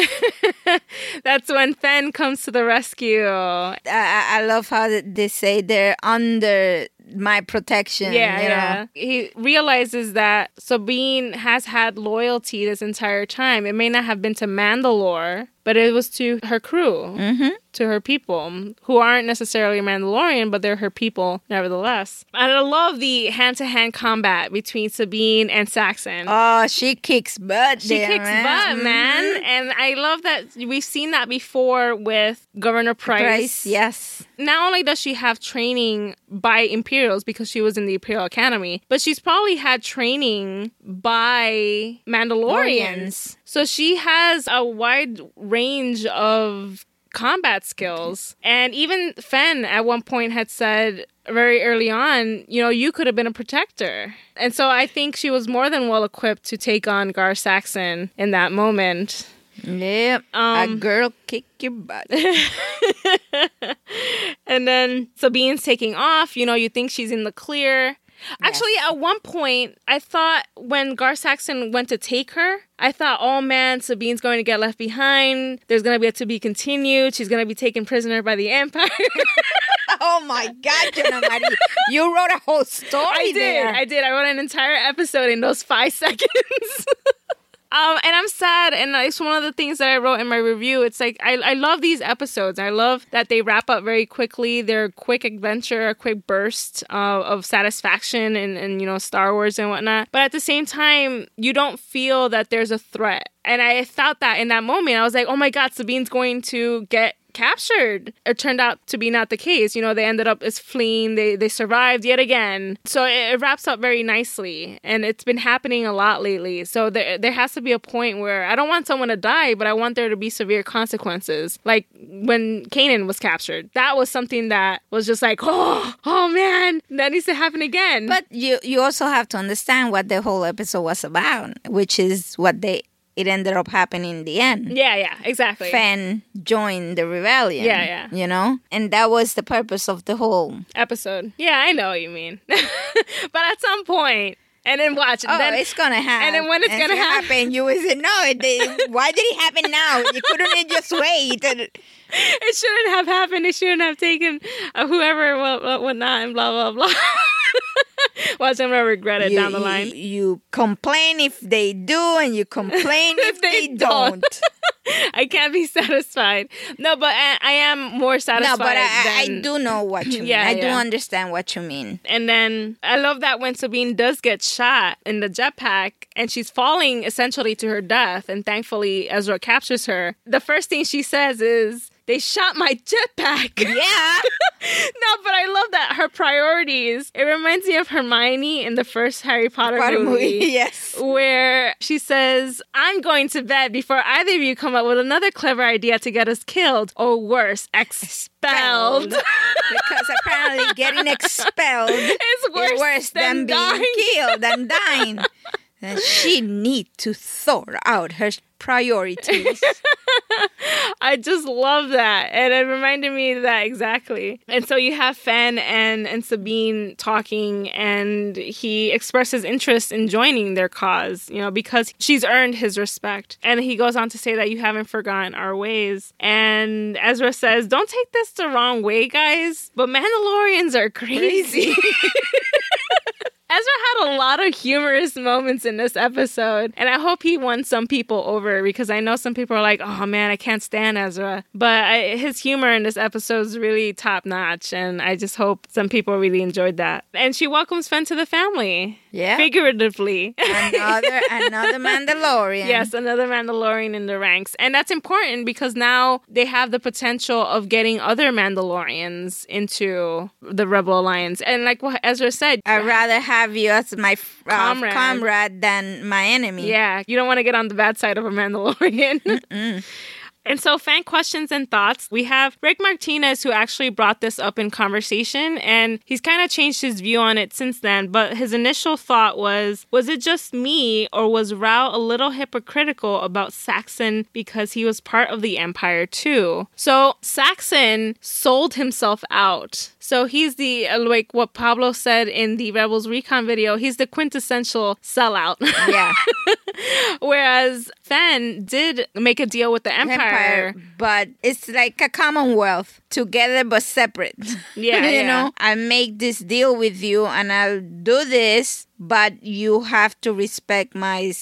[laughs] that's when Fenn comes to the rescue. I, I love how they say they're under my protection. Yeah, you know? yeah. He realizes that Sabine has had loyalty this entire time. It may not have been to Mandalore, but it was to her crew, Mm-hmm. to her people, who aren't necessarily Mandalorian, but they're her people nevertheless. And I love the hand to hand combat between Sabine and Saxon. Oh, she kicks butt. She kicks man. butt, man. Mhm. And I love that we've seen that before with Governor Price. Price, yes. Not only does she have training by Imperials because she was in the Imperial Academy, but she's probably had training by Mandalorians. So she has a wide range of combat skills. And even Fenn at one point had said very early on, you know, you could have been a protector. And so I think she was more than well equipped to take on Gar Saxon in that moment. Yep. a Um, girl kick your butt. [laughs] and then Sabine's taking off. You know, you think she's in the clear. Actually, at one point, I thought when Gar Saxon went to take her, I thought, oh man, Sabine's going to get left behind. There's going to be a to be continued. She's going to be taken prisoner by the Empire. [laughs] oh my God, Jenna Marie. You wrote a whole story I did. there. I did. I wrote an entire episode in those five [laughs] seconds. Um, and I'm sad, and it's one of the things that I wrote in my review. It's like I, I love these episodes. I love that they wrap up very quickly. They're quick adventure, a quick burst uh, of satisfaction, and and you know Star Wars and whatnot. But at the same time, you don't feel that there's a threat. And I felt that in that moment. I was like, oh my god, Sabine's going to get captured. It turned out to be not the case. You know, they ended up as fleeing. They they survived yet again. So it, it wraps up very nicely, and it's been happening a lot lately. So there there has to be a point where I don't want someone to die, but I want there to be severe consequences. Like when Kanan was captured, that was something that was just like, oh, oh man, that needs to happen again. But you you also have to understand what the whole episode was about, which is what they it ended up happening in the end. yeah, yeah, exactly. Fenn joined the rebellion. Yeah, yeah. You know? And that was the purpose of the whole Episode. Yeah, I know what you mean. [laughs] but at some point, and then watch. Oh, then, it's gonna happen. and then when it's If gonna it hap- happen, you will say, "No, it why did it happen now? You couldn't have just wait." [laughs] it shouldn't have happened. It shouldn't have taken uh, whoever, what, what, whatnot, and blah blah blah. [laughs] [laughs] Watch, I'm gonna regret it you, down the line. You, complain if they do, and you complain [laughs] if, they, don't. [laughs] I can't be satisfied. No, but I, I am more satisfied. no, but I, I do know what you mean. Yeah, I do understand what you mean. And then I love that when Sabine does get shot in the jetpack and she's falling essentially to her death, and thankfully Ezra captures her. The first thing she says is, "They shot my jetpack." Yeah. [laughs] no, but I love that her priorities. It reminds me of Hermione in the first Harry Potter, a movie. movie. [laughs] Yes. Where she says, I'm going to bed before either of you come up with another clever idea to get us killed, or worse, expelled. because apparently getting [laughs] expelled it's worse, is worse than, than, being killed and dying. And she need to sort out her priorities. [laughs] I just love that. And it reminded me of that exactly. And so you have Fenn and, and Sabine talking, and he expresses interest in joining their cause, you know, because she's earned his respect. And he goes on to say that you haven't forgotten our ways. And Ezra says, Don't take this the wrong way, guys, but Mandalorians are [laughs] crazy. [laughs] Ezra had a lot of humorous moments in this episode, and I hope he won some people over because I know some people are like, "Oh man, I can't stand Ezra," but I, his humor in this episode is really top notch, and I just hope some people really enjoyed that. And she welcomes Fenn to the family, Yeah. figuratively. another another Mandalorian. Yes, another Mandalorian in the ranks. And that's important because now they have the potential of getting other Mandalorians into the Rebel Alliance. And like what Ezra said, I'd rather have you as my uh, Comrade. comrade than my enemy. Yeah, you don't want to get on the bad side of a Mandalorian. [laughs] And so, fan questions and thoughts. We have Rick Martinez, who actually brought this up in conversation, and he's kind of changed his view on it since then. But his initial thought was Was it just me, or was Rau a little hypocritical about Saxon because he was part of the Empire too? So, Saxon sold himself out. So, he's the, uh, like what Pablo said in the Rebels Recon video, he's the quintessential sellout. Yeah. [laughs] Whereas Fenn did make a deal with the Empire, empire, but it's like a commonwealth together but separate. [laughs] Yeah, [laughs] you yeah. know, I make this deal with you and I'll do this, but you have to respect my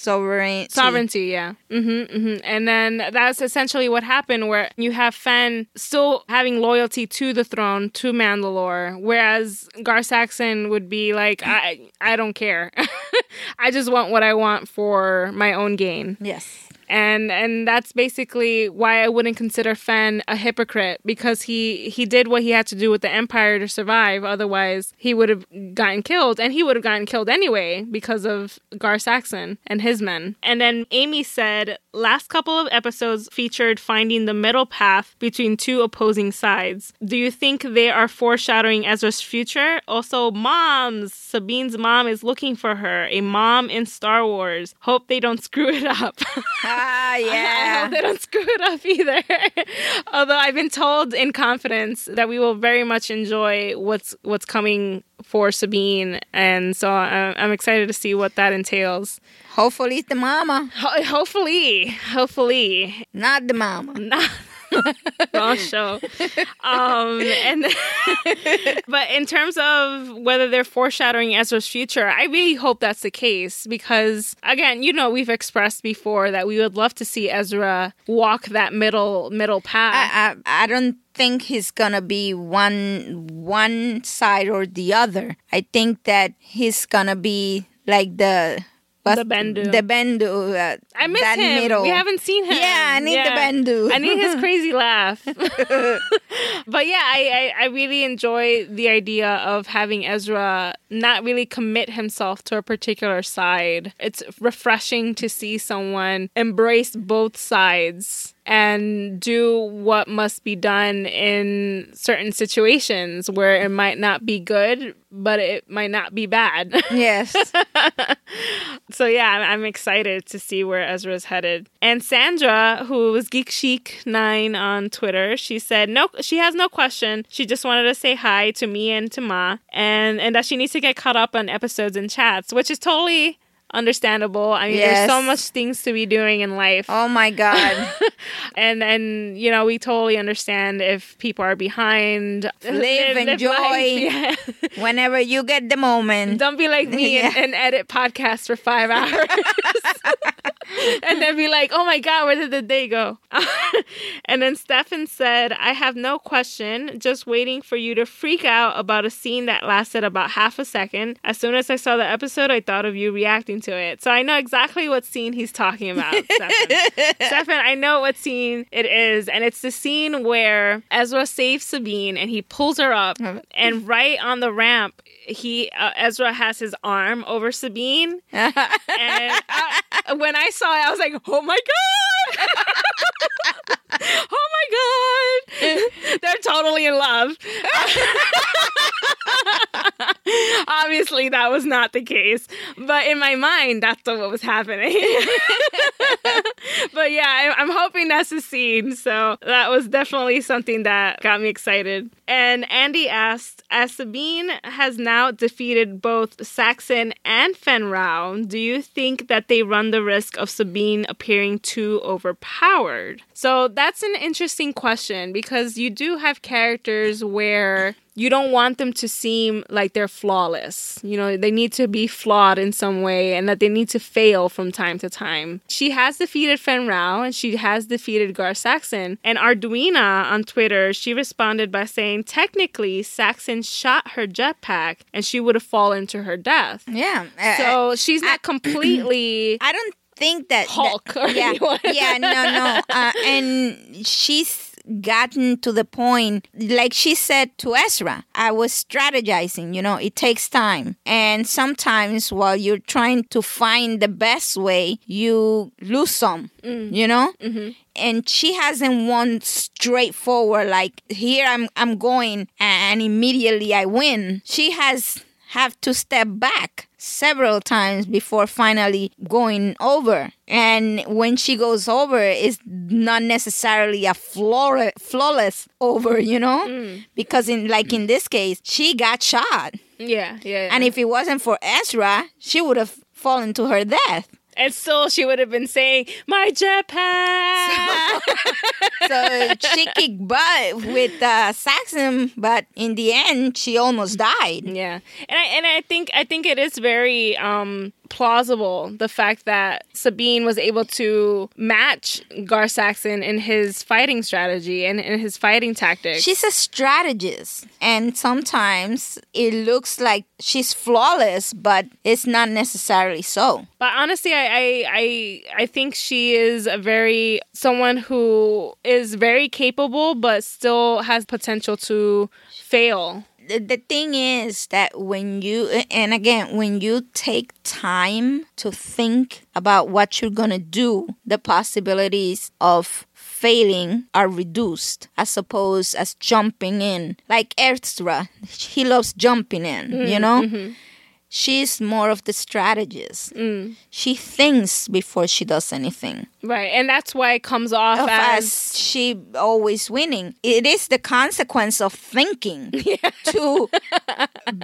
sovereignty. sovereignty yeah hmm hmm and then that's essentially what happened where you have fen still having loyalty to the throne to mandalore whereas gar saxon would be like i i don't care [laughs] i just want what i want for my own gain Yes. And and that's basically why I wouldn't consider Fenn a hypocrite because he he did what he had to do with the Empire to survive. Otherwise, he would have gotten killed, and he would have gotten killed anyway because of Gar Saxon and his men. And then Amy said, last couple of episodes featured finding the middle path between two opposing sides. Do you think they are foreshadowing Ezra's future? Also, moms. Sabine's mom is looking for her. A mom in Star Wars. Hope they don't screw it up. [laughs] [laughs] [laughs] Ah, yeah. I hope they don't [laughs] screw it up either. [laughs] Although I've been told in confidence that we will very much enjoy what's what's coming for Sabine, and so I- I'm excited to see what that entails. Hopefully it's the mama, Ho- hopefully, hopefully, not the mama. not [laughs] wrong show. Um, and [laughs] but in terms of whether they're foreshadowing Ezra's future, I really hope that's the case because again, you know, we've expressed before that we would love to see Ezra walk that middle middle path. I, I I don't think he's gonna be one one side or the other. I think that he's gonna be like the The Bendu. the Bendu. Uh, I miss that him. Middle. We haven't seen him. Yeah, I need the Bendu. I need his [laughs] crazy laugh. [laughs] but yeah, I, I, I really enjoy the idea of having Ezra not really commit himself to a particular side. It's refreshing to see someone embrace both sides and do what must be done in certain situations where it might not be good, but it might not be bad. Yes. [laughs] So yeah, I'm, excited to see where Ezra's headed. And Sandra, who was Geek Chic Nine on Twitter, she said no, she has no question. She just wanted to say hi to me and to Ma, and and that she needs to get caught up on episodes and chats, which is totally understandable. I mean, Yes. there's so much things to be doing in life, oh my God. [laughs] and and you know we totally understand if people are behind. Live, enjoy. life. Yeah. [laughs] Whenever you get the moment. Don't be like me and, [laughs] and edit podcasts for five hours. and then be like, oh my God, where did the day go? and then Stefan said, I have no question, just waiting for you to freak out about a scene that lasted about half a second. As soon as I saw the episode, I thought of you reacting to it. So I know exactly what scene he's talking about, [laughs] Stefan. Stefan, I know what scene it is. And it's the scene where Ezra saves Sabine and he pulls her up. And right on the ramp, he uh, Ezra has his arm over Sabine. [laughs] And uh, when I saw it, I was like, oh my God. [laughs] oh my God. They're totally in love. [laughs] Obviously, that was not the case. But in my mind, that's what was happening. [laughs] but yeah, I'm hoping that's the scene. So that was definitely something that got me excited. And Andy asked, as Sabine has now defeated both Saxon and Fenn Rau, do you think that they run the risk of Sabine appearing too overpowered? So that's an interesting question because you do have characters where you don't want them to seem like they're flawless. You know, they need to be flawed in some way and that they need to fail from time to time. She has defeated Fenn Rau and she has defeated Gar Saxon. And Arduina on Twitter, she responded by saying technically Saxon shot her jetpack and she would have fallen to her death. yeah. uh, So [clears throat] she's not [clears throat] completely I don't think that Hulk that- or yeah, [laughs] anyone. yeah, no, no, uh, and she's gotten to the point, like she said to Ezra, I was strategizing. You know, it takes time, and sometimes while you're trying to find the best way, you lose some. Mm. You know. Mm-hmm. And she hasn't won straightforward like here I'm I'm going and immediately I win. She has have to step back several times before finally going over. And when she goes over, it's not necessarily a flawless, flawless over, you know? Mm. Because in like in this case, she got shot. Yeah, yeah. yeah. And if it wasn't for Ezra, she would have fallen to her death. And still she would have been saying my jetpack. [laughs] so she kicked butt with uh, Saxon, but in the end, she almost died. Yeah, and I and I think I think it is very um plausible the fact that Sabine was able to match Gar Saxon in his fighting strategy and in his fighting tactics. She's a strategist, and sometimes it looks like she's flawless, but it's not necessarily so. But honestly, I I I, I think she is a very someone who is very capable, but still has potential to fail the, the thing is that when you and again when you take time to think about what you're gonna do the possibilities of failing are reduced as opposed as jumping in. Like Ezra he loves jumping in mm-hmm, you know? mm-hmm she's more of the strategist. Mm. She thinks before she does anything. Right, and that's why it comes off as... as... she always winning. It is the consequence of thinking [laughs] yeah. to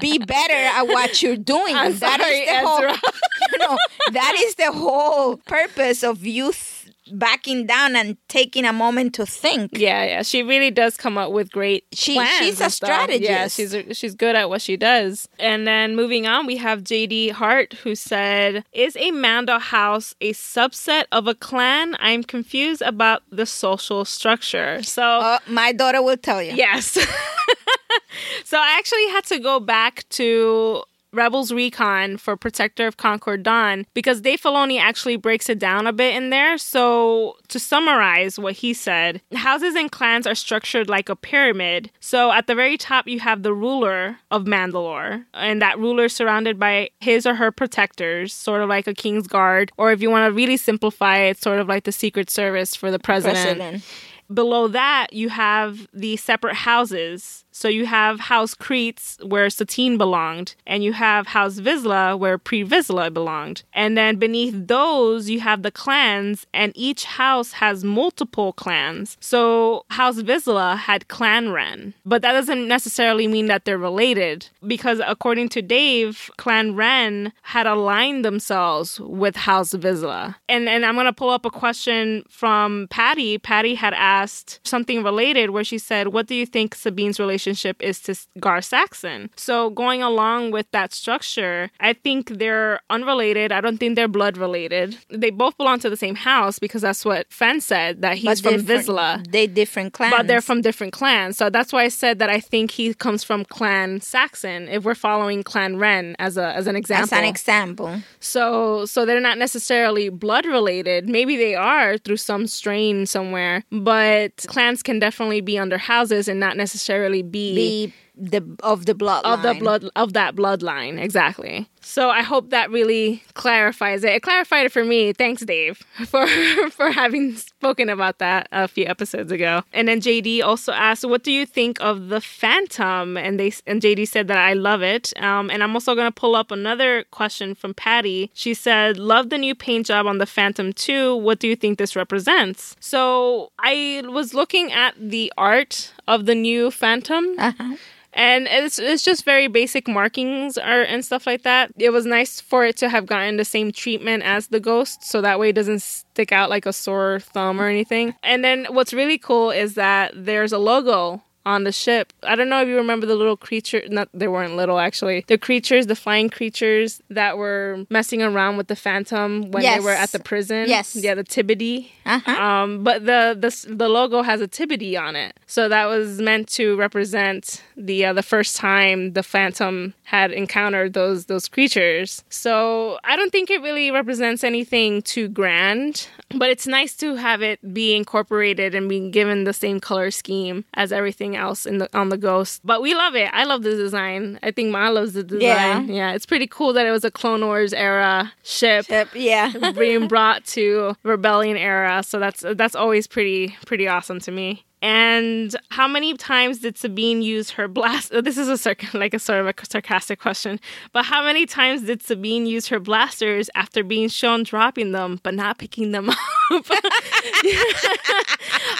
be better at what you're doing. I'm that sorry, is the Ezra. whole, [laughs] you know, that is the whole purpose of youth backing down and taking a moment to think. Yeah, yeah, she really does come up with great she, plans. She's a strategist. Yeah, she's she's good at what she does. And then moving on, we have JD Hart who said, "Is a Mandel house a subset of a clan? I'm confused about the social structure." So uh, my daughter will tell you. Yes. [laughs] so I actually had to go back to Rebels Recon for Protector of Concord Dawn because Dave Filoni actually breaks it down a bit in there. So, to summarize what he said, houses and clans are structured like a pyramid. So, at the very top, you have the ruler of Mandalore, and that ruler surrounded by his or her protectors, sort of like a king's guard, or if you want to really simplify it, sort of like the Secret Service for the president. president. Below that, you have the separate houses so you have House Kryze, where Satine belonged, and you have House Vizsla, where Pre Vizsla belonged. And then beneath those, you have the clans, and each house has multiple clans. So House Vizsla had Clan Wren, but that doesn't necessarily mean that they're related, because according to Dave, Clan Wren had aligned themselves with House Vizsla. And, and I'm to pull up a question from Patty. Patty had asked something related where she said, What do you think Sabine's relationship? relationship is to Gar Saxon. So going along with that structure, I think they're unrelated. I don't think they're blood related. They both belong to the same house because that's what Fenn said that he's but from Vizsla. They different clans. But they're from different clans. So that's why I said that I think he comes from clan Saxon if we're following clan Wren as a as an example. As an example. So so they're not necessarily blood related. Maybe they are through some strain somewhere, but clans can definitely be under houses and not necessarily be be the of the bloodline. of the blood of that bloodline exactly so i hope that really clarifies it. It clarified it for me. Thanks dave [laughs] for for having spoken about that a few episodes ago. And then jd also asked what do you think of the phantom? And they and jd said that i love it. Um, and i'm also going to pull up another question from patty. She said love the new paint job on the phantom 2 what do you think this represents? So i was looking at the art of the new phantom. Uh-huh. And it's it's just very basic markings or and stuff like that. It was nice for it to have gotten the same treatment as the ghost, so that way it doesn't stick out like a sore thumb or anything. And then what's really cool is that there's a logo on the ship. I don't know if you remember the little creature. Not they weren't little actually. The creatures, the flying creatures that were messing around with the Phantom when yes. they were at the prison. Yes. Yeah, the Tibidee. Uh-huh. Um, but the the the logo has a Tibidee on it, so that was meant to represent the uh, the first time the Phantom had encountered those those creatures. So I don't think it really represents anything too grand, but it's nice to have it be incorporated and be given the same color scheme as everything else in the on the ghost. But we love it. I love the design. I think Ma loves the design. Yeah, yeah it's pretty cool that it was a Clone Wars era ship. ship yeah, [laughs] being brought to Rebellion era. So that's that's always pretty pretty awesome to me. And how many times did Sabine use her blast? oh, [laughs] This is a sarc- like a sort of a sarcastic question, but how many times did Sabine use her blasters after being shown dropping them but not picking them [laughs] up?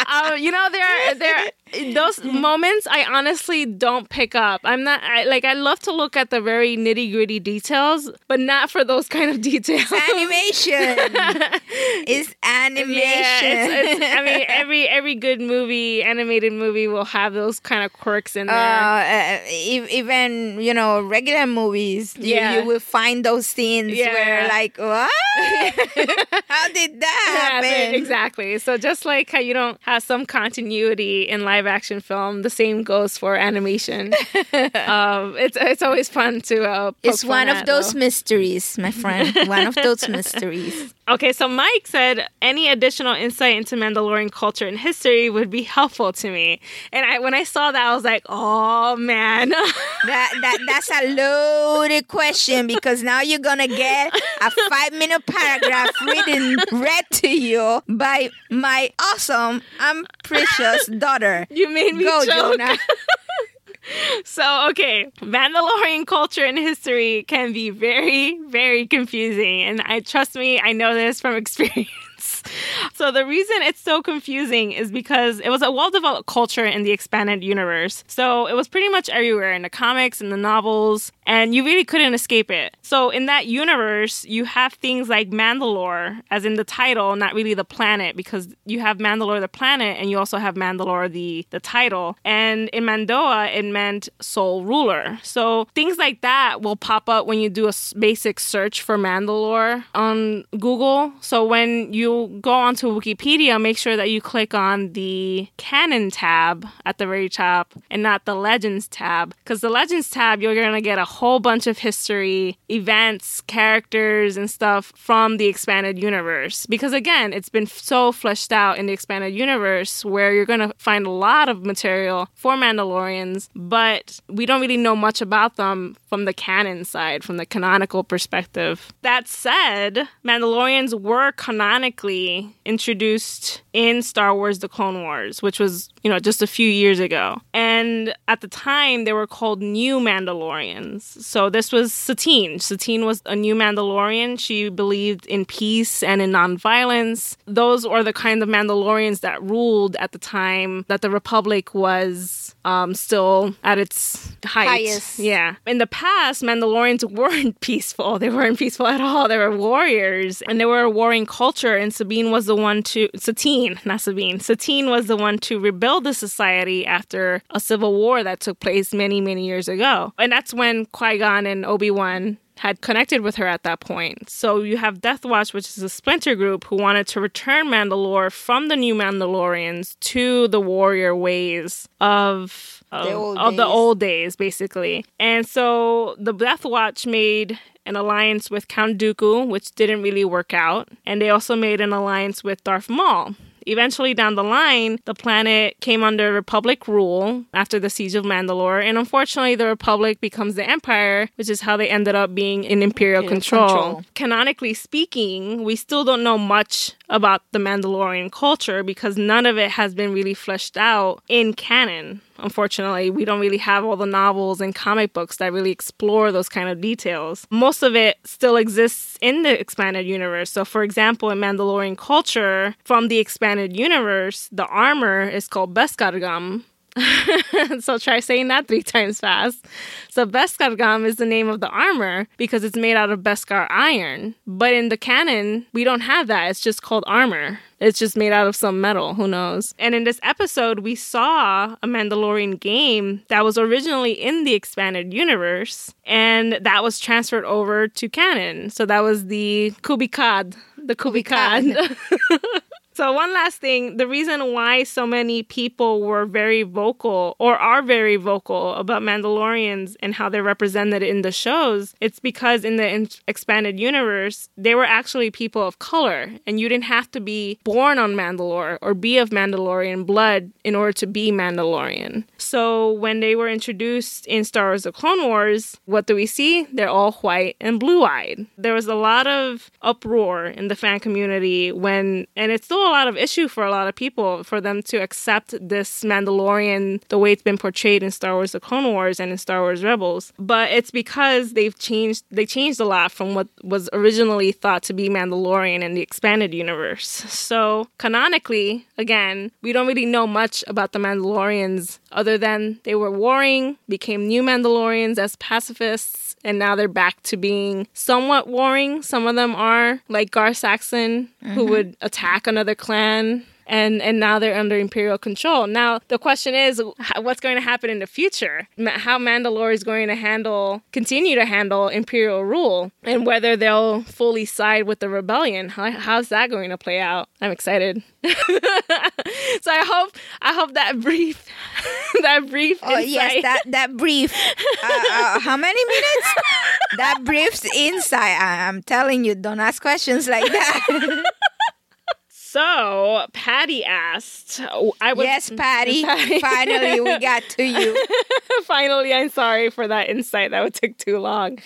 um, you know, there, there, those moments I honestly don't pick up. I'm not I, like I love to look at the very nitty gritty details, but not for those kind of details. Animation. it's animation. [laughs] Yeah, it's, it's, I mean, every every good movie, animated movie, will have those kind of quirks in there. uh, uh, even you know regular movies you, Yeah. you will find those scenes Yeah. where like what [laughs] how did that Yeah, happen exactly. So just like how you don't have some continuity in live action film, the same goes for animation. [laughs] um, it's it's always fun to. Uh, it's one of those though. mysteries my friend one of those [laughs] mysteries Okay, so Mike said any additional insight into Mandalorian culture and history would be helpful to me. And I when I saw that, I was like, oh man. [laughs] that, that that's a loaded question because now you're gonna get a five minute paragraph written read to you by my awesome and precious daughter you made me go choke. jonah [laughs] So, okay, Mandalorian culture and history can be very, very confusing. And I trust me, I know this from [laughs] experience. So, the reason it's so confusing is because it was a well developed culture in the expanded universe. So, it was pretty much everywhere in the comics and the novels, and you really couldn't escape it. So, in that universe, you have things like Mandalore, as in the title, not really the planet, because you have Mandalore the planet and you also have Mandalore the, the title. And in Mando'a, it meant sole ruler. So, things like that will pop up when you do a basic search for Mandalore on Google. So, when you go onto Wikipedia, make sure that you click on the canon tab at the very top and not the legends tab. Because the legends tab, you're going to get a whole bunch of history, events, characters, and stuff from the expanded universe. Because again, it's been so fleshed out in the expanded universe where you're going to find a lot of material for Mandalorians, but we don't really know much about them from the canon side, from the canonical perspective. That said, Mandalorians were canonically introduced in Star Wars The Clone Wars, which was, you know, just a few years ago. And at the time, they were called New Mandalorians. So this was Satine. Satine was a new Mandalorian. She believed in peace and in nonviolence. Those were the kind of Mandalorians that ruled at the time that the Republic was um, still at its height. Highest. Yeah. In the past, Mandalorians [laughs] weren't peaceful. They weren't peaceful at all. They were warriors and they were a warring culture. And Sabine was the one to, Satine, not Sabine, Satine was the one to rebuild the society after a civil war that took place many, many years ago. And that's when Qui Gon and Obi Wan had connected with her at that point. So you have Death Watch, which is a splinter group who wanted to return Mandalore from the new Mandalorians to the warrior ways of of The old of the old days, basically. And so the Death Watch made an alliance with Count Dooku, which didn't really work out, and they also made an alliance with Darth Maul. Eventually, down the line, the planet came under Republic rule after the Siege of Mandalore, and unfortunately, the Republic becomes the Empire, which is how they ended up being in Imperial Imperial control. control. Canonically speaking, we still don't know much about the Mandalorian culture because none of it has been really fleshed out in canon. Unfortunately, we don't really have all the novels and comic books that really explore those kind of details. Most of it still exists in the expanded universe. So, for example, in Mandalorian culture, from the expanded universe, the armor is called beskar'gam. [laughs] so try saying that three [laughs] times fast. So beskar'gam is the name of the armor because it's made out of Beskar iron. But in the canon, we don't have that. It's just called armor. It's just made out of some metal. Who knows? And in this episode, we saw a Mandalorian game that was originally in the expanded universe, and that was transferred over to canon. So that was the Kubikad. The Kubikad. [laughs] So, one last thing the reason why so many people were very vocal or are very vocal about Mandalorians and how they're represented in the shows, it's because in the in- expanded universe, they were actually people of color, and you didn't have to be born on Mandalore or be of Mandalorian blood in order to be Mandalorian. So, when they were introduced in Star Wars The Clone Wars, what do we see? They're all white and blue eyed. There was a lot of uproar in the fan community when, and it's still a lot of issue for a lot of people for them to accept this Mandalorian the way it's been portrayed in Star Wars: The Clone Wars and in Star Wars Rebels. But it's because they've changed. They changed a lot from what was originally thought to be Mandalorian in the expanded universe. So canonically, again, we don't really know much about the Mandalorians other than they were warring, became new Mandalorians as pacifists, and now they're back to being somewhat warring. Some of them are, like Gar Saxon, mm-hmm. who would attack another clan and and now they're under imperial control. Now the question is, what's going to happen in the future? How Mandalore is going to handle, continue to handle imperial rule, and whether they'll fully side with the rebellion. How, how's that going to play out? I'm excited. [laughs] so I hope I hope that brief [laughs] that brief. Oh insight. yes, that that brief. Uh, uh, how many minutes? [laughs] that brief's insight. I'm telling you, don't ask questions like that. So Patty asked, "I was yes, Patty. [laughs] Patty. Finally, we got to you. [laughs] Finally, I'm sorry for that insight. That would take too long."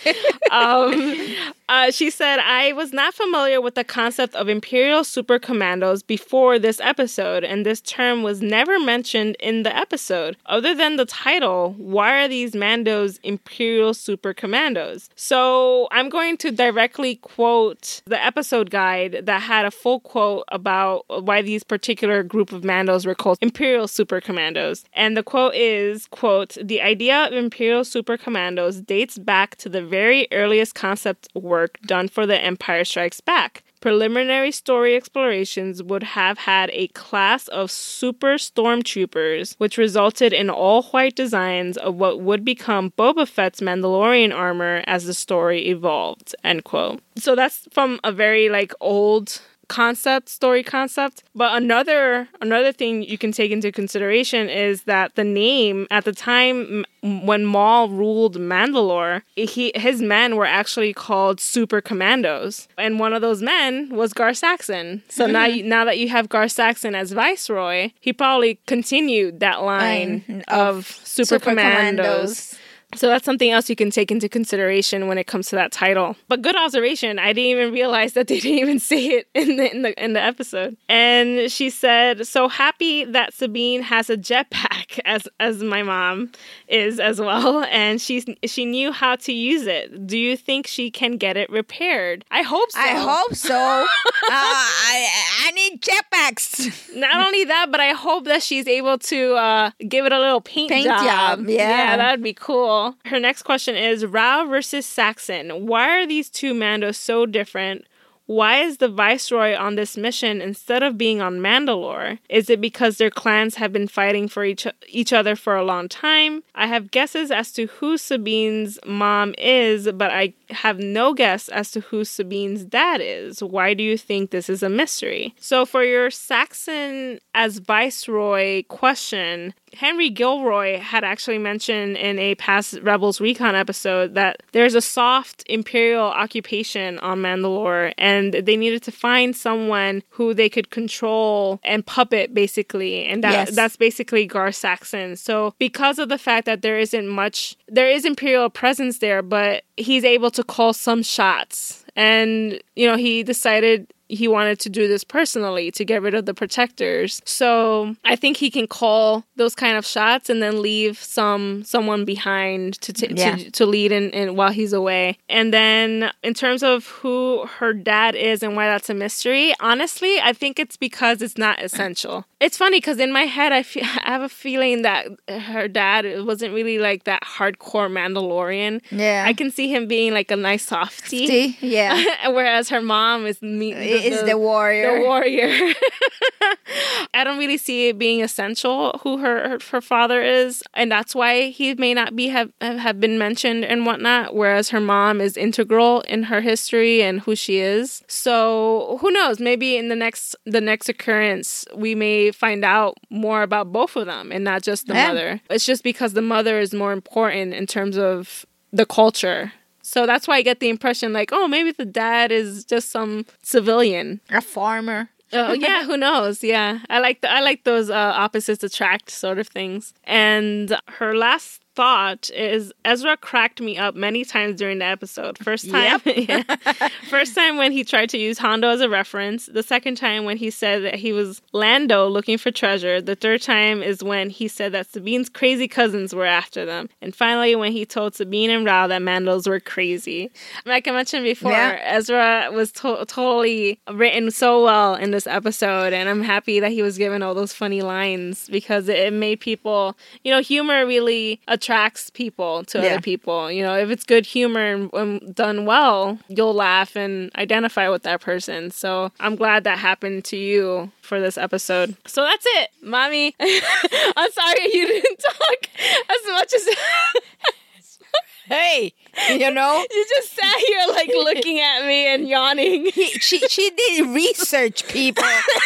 um, [laughs] uh, she said, "I was not familiar with the concept of Imperial Super Commandos before this episode, and this term was never mentioned in the episode. Other than the title, why are these Mandos Imperial Super Commandos?" So I'm going to directly quote the episode guide that had a full quote about about why these particular group of Mandos were called Imperial Super Commandos. And the quote is, quote, the idea of Imperial Super Commandos dates back to the very earliest concept work done for The Empire Strikes Back preliminary story explorations would have had a class of super stormtroopers, which resulted in all white designs of what would become Boba Fett's Mandalorian armor as the story evolved. End quote. So that's from a very like old concept, story concept. But another another thing you can take into consideration is that the name at the time when Maul ruled Mandalore, he his men were actually called Super Commandos, and one of those men was Gar Saxon. So now mm-hmm. you, now that you have Gar Saxon as viceroy, he probably continued that line of, of Super, Super Commandos. Commandos. So that's something else you can take into consideration when it comes to that title. But good observation. I didn't even realize that they didn't even [laughs] say it in the in the in the episode. And she said, "So happy that Sabine has a jetpack [laughs] as as my mom is as well, [laughs] and she's she knew how to use it. Do you think she can get it repaired? I hope so. I hope so. uh, I I need jetpacks. Not only that, but I hope that she's able to uh, give it a little paint, paint job. job. Yeah, yeah, that'd be cool." Her next question is Rau versus Saxon. Why are these two Mandos so different? Why is the Viceroy on this mission instead of being on Mandalore? Is it because their clans have been fighting for each, each other for a long time? I have guesses as to who Sabine's mom is, but I have no guess as to who Sabine's dad is. Why do you think this is a mystery? So, for your Saxon as Viceroy question, Henry Gilroy had actually mentioned in a past Rebels Recon episode that there's a soft imperial occupation on Mandalore, and they needed to find someone who they could control and puppet, basically, and that yes. that's basically Gar Saxon. So, because of the fact that there isn't much, there is imperial presence there, but he's able to call some shots, and you know he decided he wanted to do this personally to get rid of the protectors. So I think he can call those kind of shots and then leave some someone behind to t- yeah. to, to lead in, in while he's away. And then in terms of who her dad is and why that's a mystery, honestly, I think it's because it's not essential. It's funny because in my head, I, feel, I have a feeling that her dad wasn't really like that hardcore Mandalorian. Yeah, I can see him being like a nice softie. Yeah, [laughs] whereas her mom is me is the, the warrior. The warrior. [laughs] I don't really see it being essential who her her father is, and that's why he may not be have have been mentioned and whatnot. Whereas her mom is integral in her history and who she is. So who knows? Maybe in the next the next occurrence, we may find out more about both of them and not just the yeah. mother. It's just because the mother is more important in terms of the culture so that's why I get the impression like, oh, maybe the dad is just some civilian, a farmer. oh yeah, who [laughs] knows? Yeah, I like the, I like those uh, opposites attract sort of things. And her last thought is Ezra cracked me up many times during the episode. First time, [laughs] yeah. [laughs] first time when he tried to use Hondo as a reference. The second time when he said that he was Lando looking for treasure. The third time is when he said that Sabine's crazy cousins were after them. And finally, when he told Sabine and Rau that Mandos were crazy. Like I mentioned before, yeah. Ezra was to- totally written so well in this episode, and I'm happy that he was given all those funny lines because it made people, you know, humor really attracts people to yeah. other people. You know, if it's good humor and, and done well, you'll laugh and identify with that person. So I'm glad that happened to you for this episode. So that's it, mommy. [laughs] I'm sorry you didn't [laughs] talk as much as. [laughs] hey, [laughs] you know, you just sat here like looking at me and yawning. He, she she did research, people.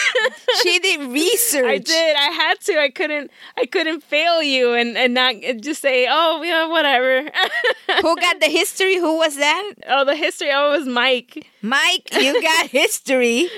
[laughs] she did research. I did. I had to. I couldn't. I couldn't fail you and and not just say, oh, yeah, whatever. [laughs] Who got the history? Who was that? Oh, the history. Oh, it was Mike. Mike, you got history.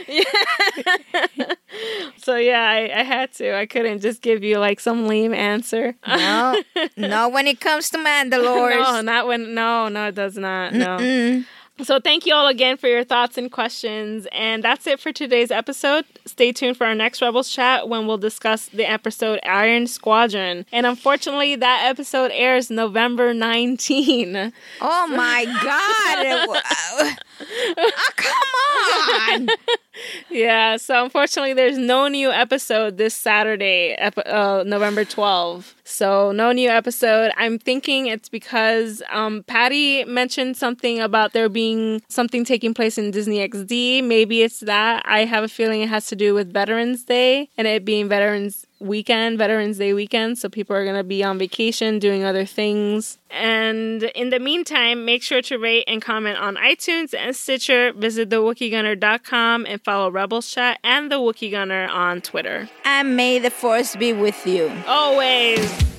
so yeah, I, I had to. I couldn't just give you like some lame answer. no, no. When it comes to Mandalore, no, not when. No, no, it does not. No. Mm-mm. So, thank you all again for your thoughts and questions. And that's it for today's episode. Stay tuned for our next Rebels chat when we'll discuss the episode Iron Squadron. And unfortunately, that episode airs November 19. Oh my God. [laughs] oh, come on. Yeah, so unfortunately, there's no new episode this Saturday, uh, November 12th. So, no new episode. I'm thinking it's because um, Patty mentioned something about there being something taking place in Disney XD. Maybe it's that. I have a feeling it has to do with Veterans Day and it being Veterans weekend, Veterans Day weekend, so people are going to be on vacation doing other things. And in the meantime, make sure to rate and comment on iTunes and Stitcher. Visit thewookiegunner.com and follow Rebels Chat and the Wookiee Gunner on Twitter. And may the force be with you. Always.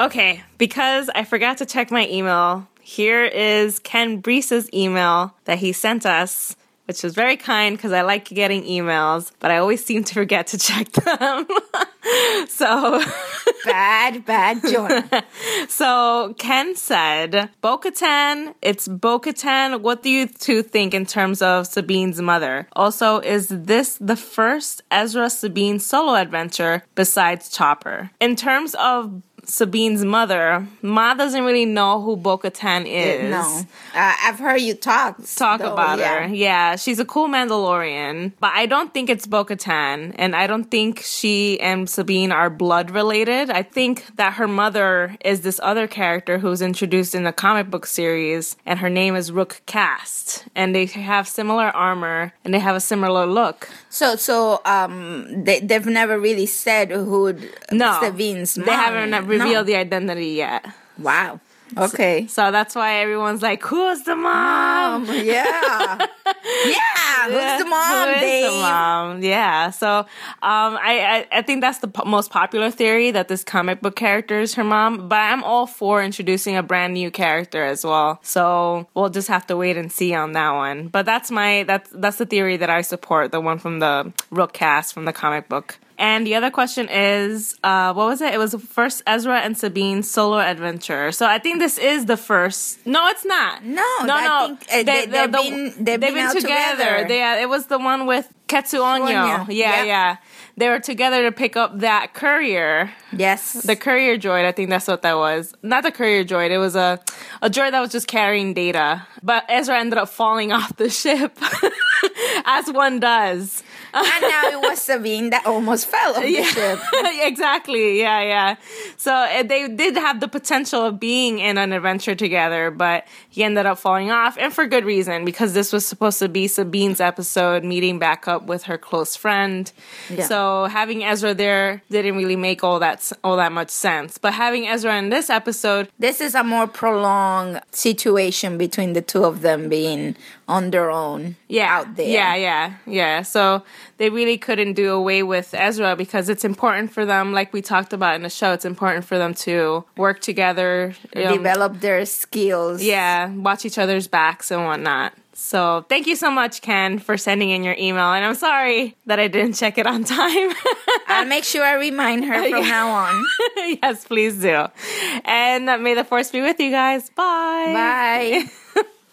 Okay, because I forgot to check my email, here is Ken Breese's email that he sent us, which was very kind because I like getting emails, but I always seem to forget to check [laughs] them. so [laughs] bad, bad joy. [laughs] so Ken said, Bo Katan, it's Bo Katan. What do you two think in terms of Sabine's mother? Also, is this the first Ezra Sabine solo adventure besides Chopper? In terms of Sabine's mother, Ma doesn't really know who Bo Katan is. No. Uh, I've heard you talk. Talk though, about yeah. her. Yeah, she's a cool Mandalorian. But I don't think it's Bo Katan. And I don't think she and Sabine are blood related. I think that her mother is this other character who's introduced in the comic book series. And her name is Rook Kast. And they have similar armor and they have a similar look. So, so um, they, they've never really said who no, Sabine's mom They haven't reveal the identity yet. Wow. Okay. So, so, that's why everyone's like, "Who's the mom?" mom. Yeah. [laughs] yeah. Who's the mom? Who is the mom? Yeah. So, um, I, I, I think that's the p- most popular theory that this comic book character is her mom. But I'm all for introducing a brand new character as well. So we'll just have to wait and see on that one. But that's my that's that's the theory that I support. The one from the Rook Kast from the comic book. And the other question is, uh, what was it? It was first Ezra and Sabine solo adventure. So I think this is the first. No, it's not. No, no, no. Think, uh, they, have been, they've, they've been, together. together. They, uh, it was the one with Ketsu Onyo. Yeah, yep. yeah. They were together to pick up that courier. Yes. The courier droid, I think that's what that was. Not the courier droid, it was a, a droid that was just carrying data. But Ezra ended up falling [laughs] off the ship, [laughs] as one does. And now it was Sabine that almost fell off the ship. [laughs] exactly. Yeah, yeah. So uh, they did have the potential of being in an adventure together, but he ended up falling off, and for good reason, because this was supposed to be Sabine's episode, meeting back up with her close friend. Yeah. So having Ezra there didn't really make all that all that much sense. But having Ezra in this episode, This is a more prolonged situation between the two of them being on their own yeah, out there. Yeah, yeah, yeah. So they really couldn't do away with Ezra because it's important for them, like we talked about in the show. It's important for them to work together, um, Develop their skills. yeah, watch each other's backs and whatnot. So thank you so much, Ken, for sending in your email. And I'm sorry that I didn't check it on [laughs] time. I'll make sure I remind her from now on. [laughs] yes, please do. And may the force be with you guys. Bye. Bye. [laughs]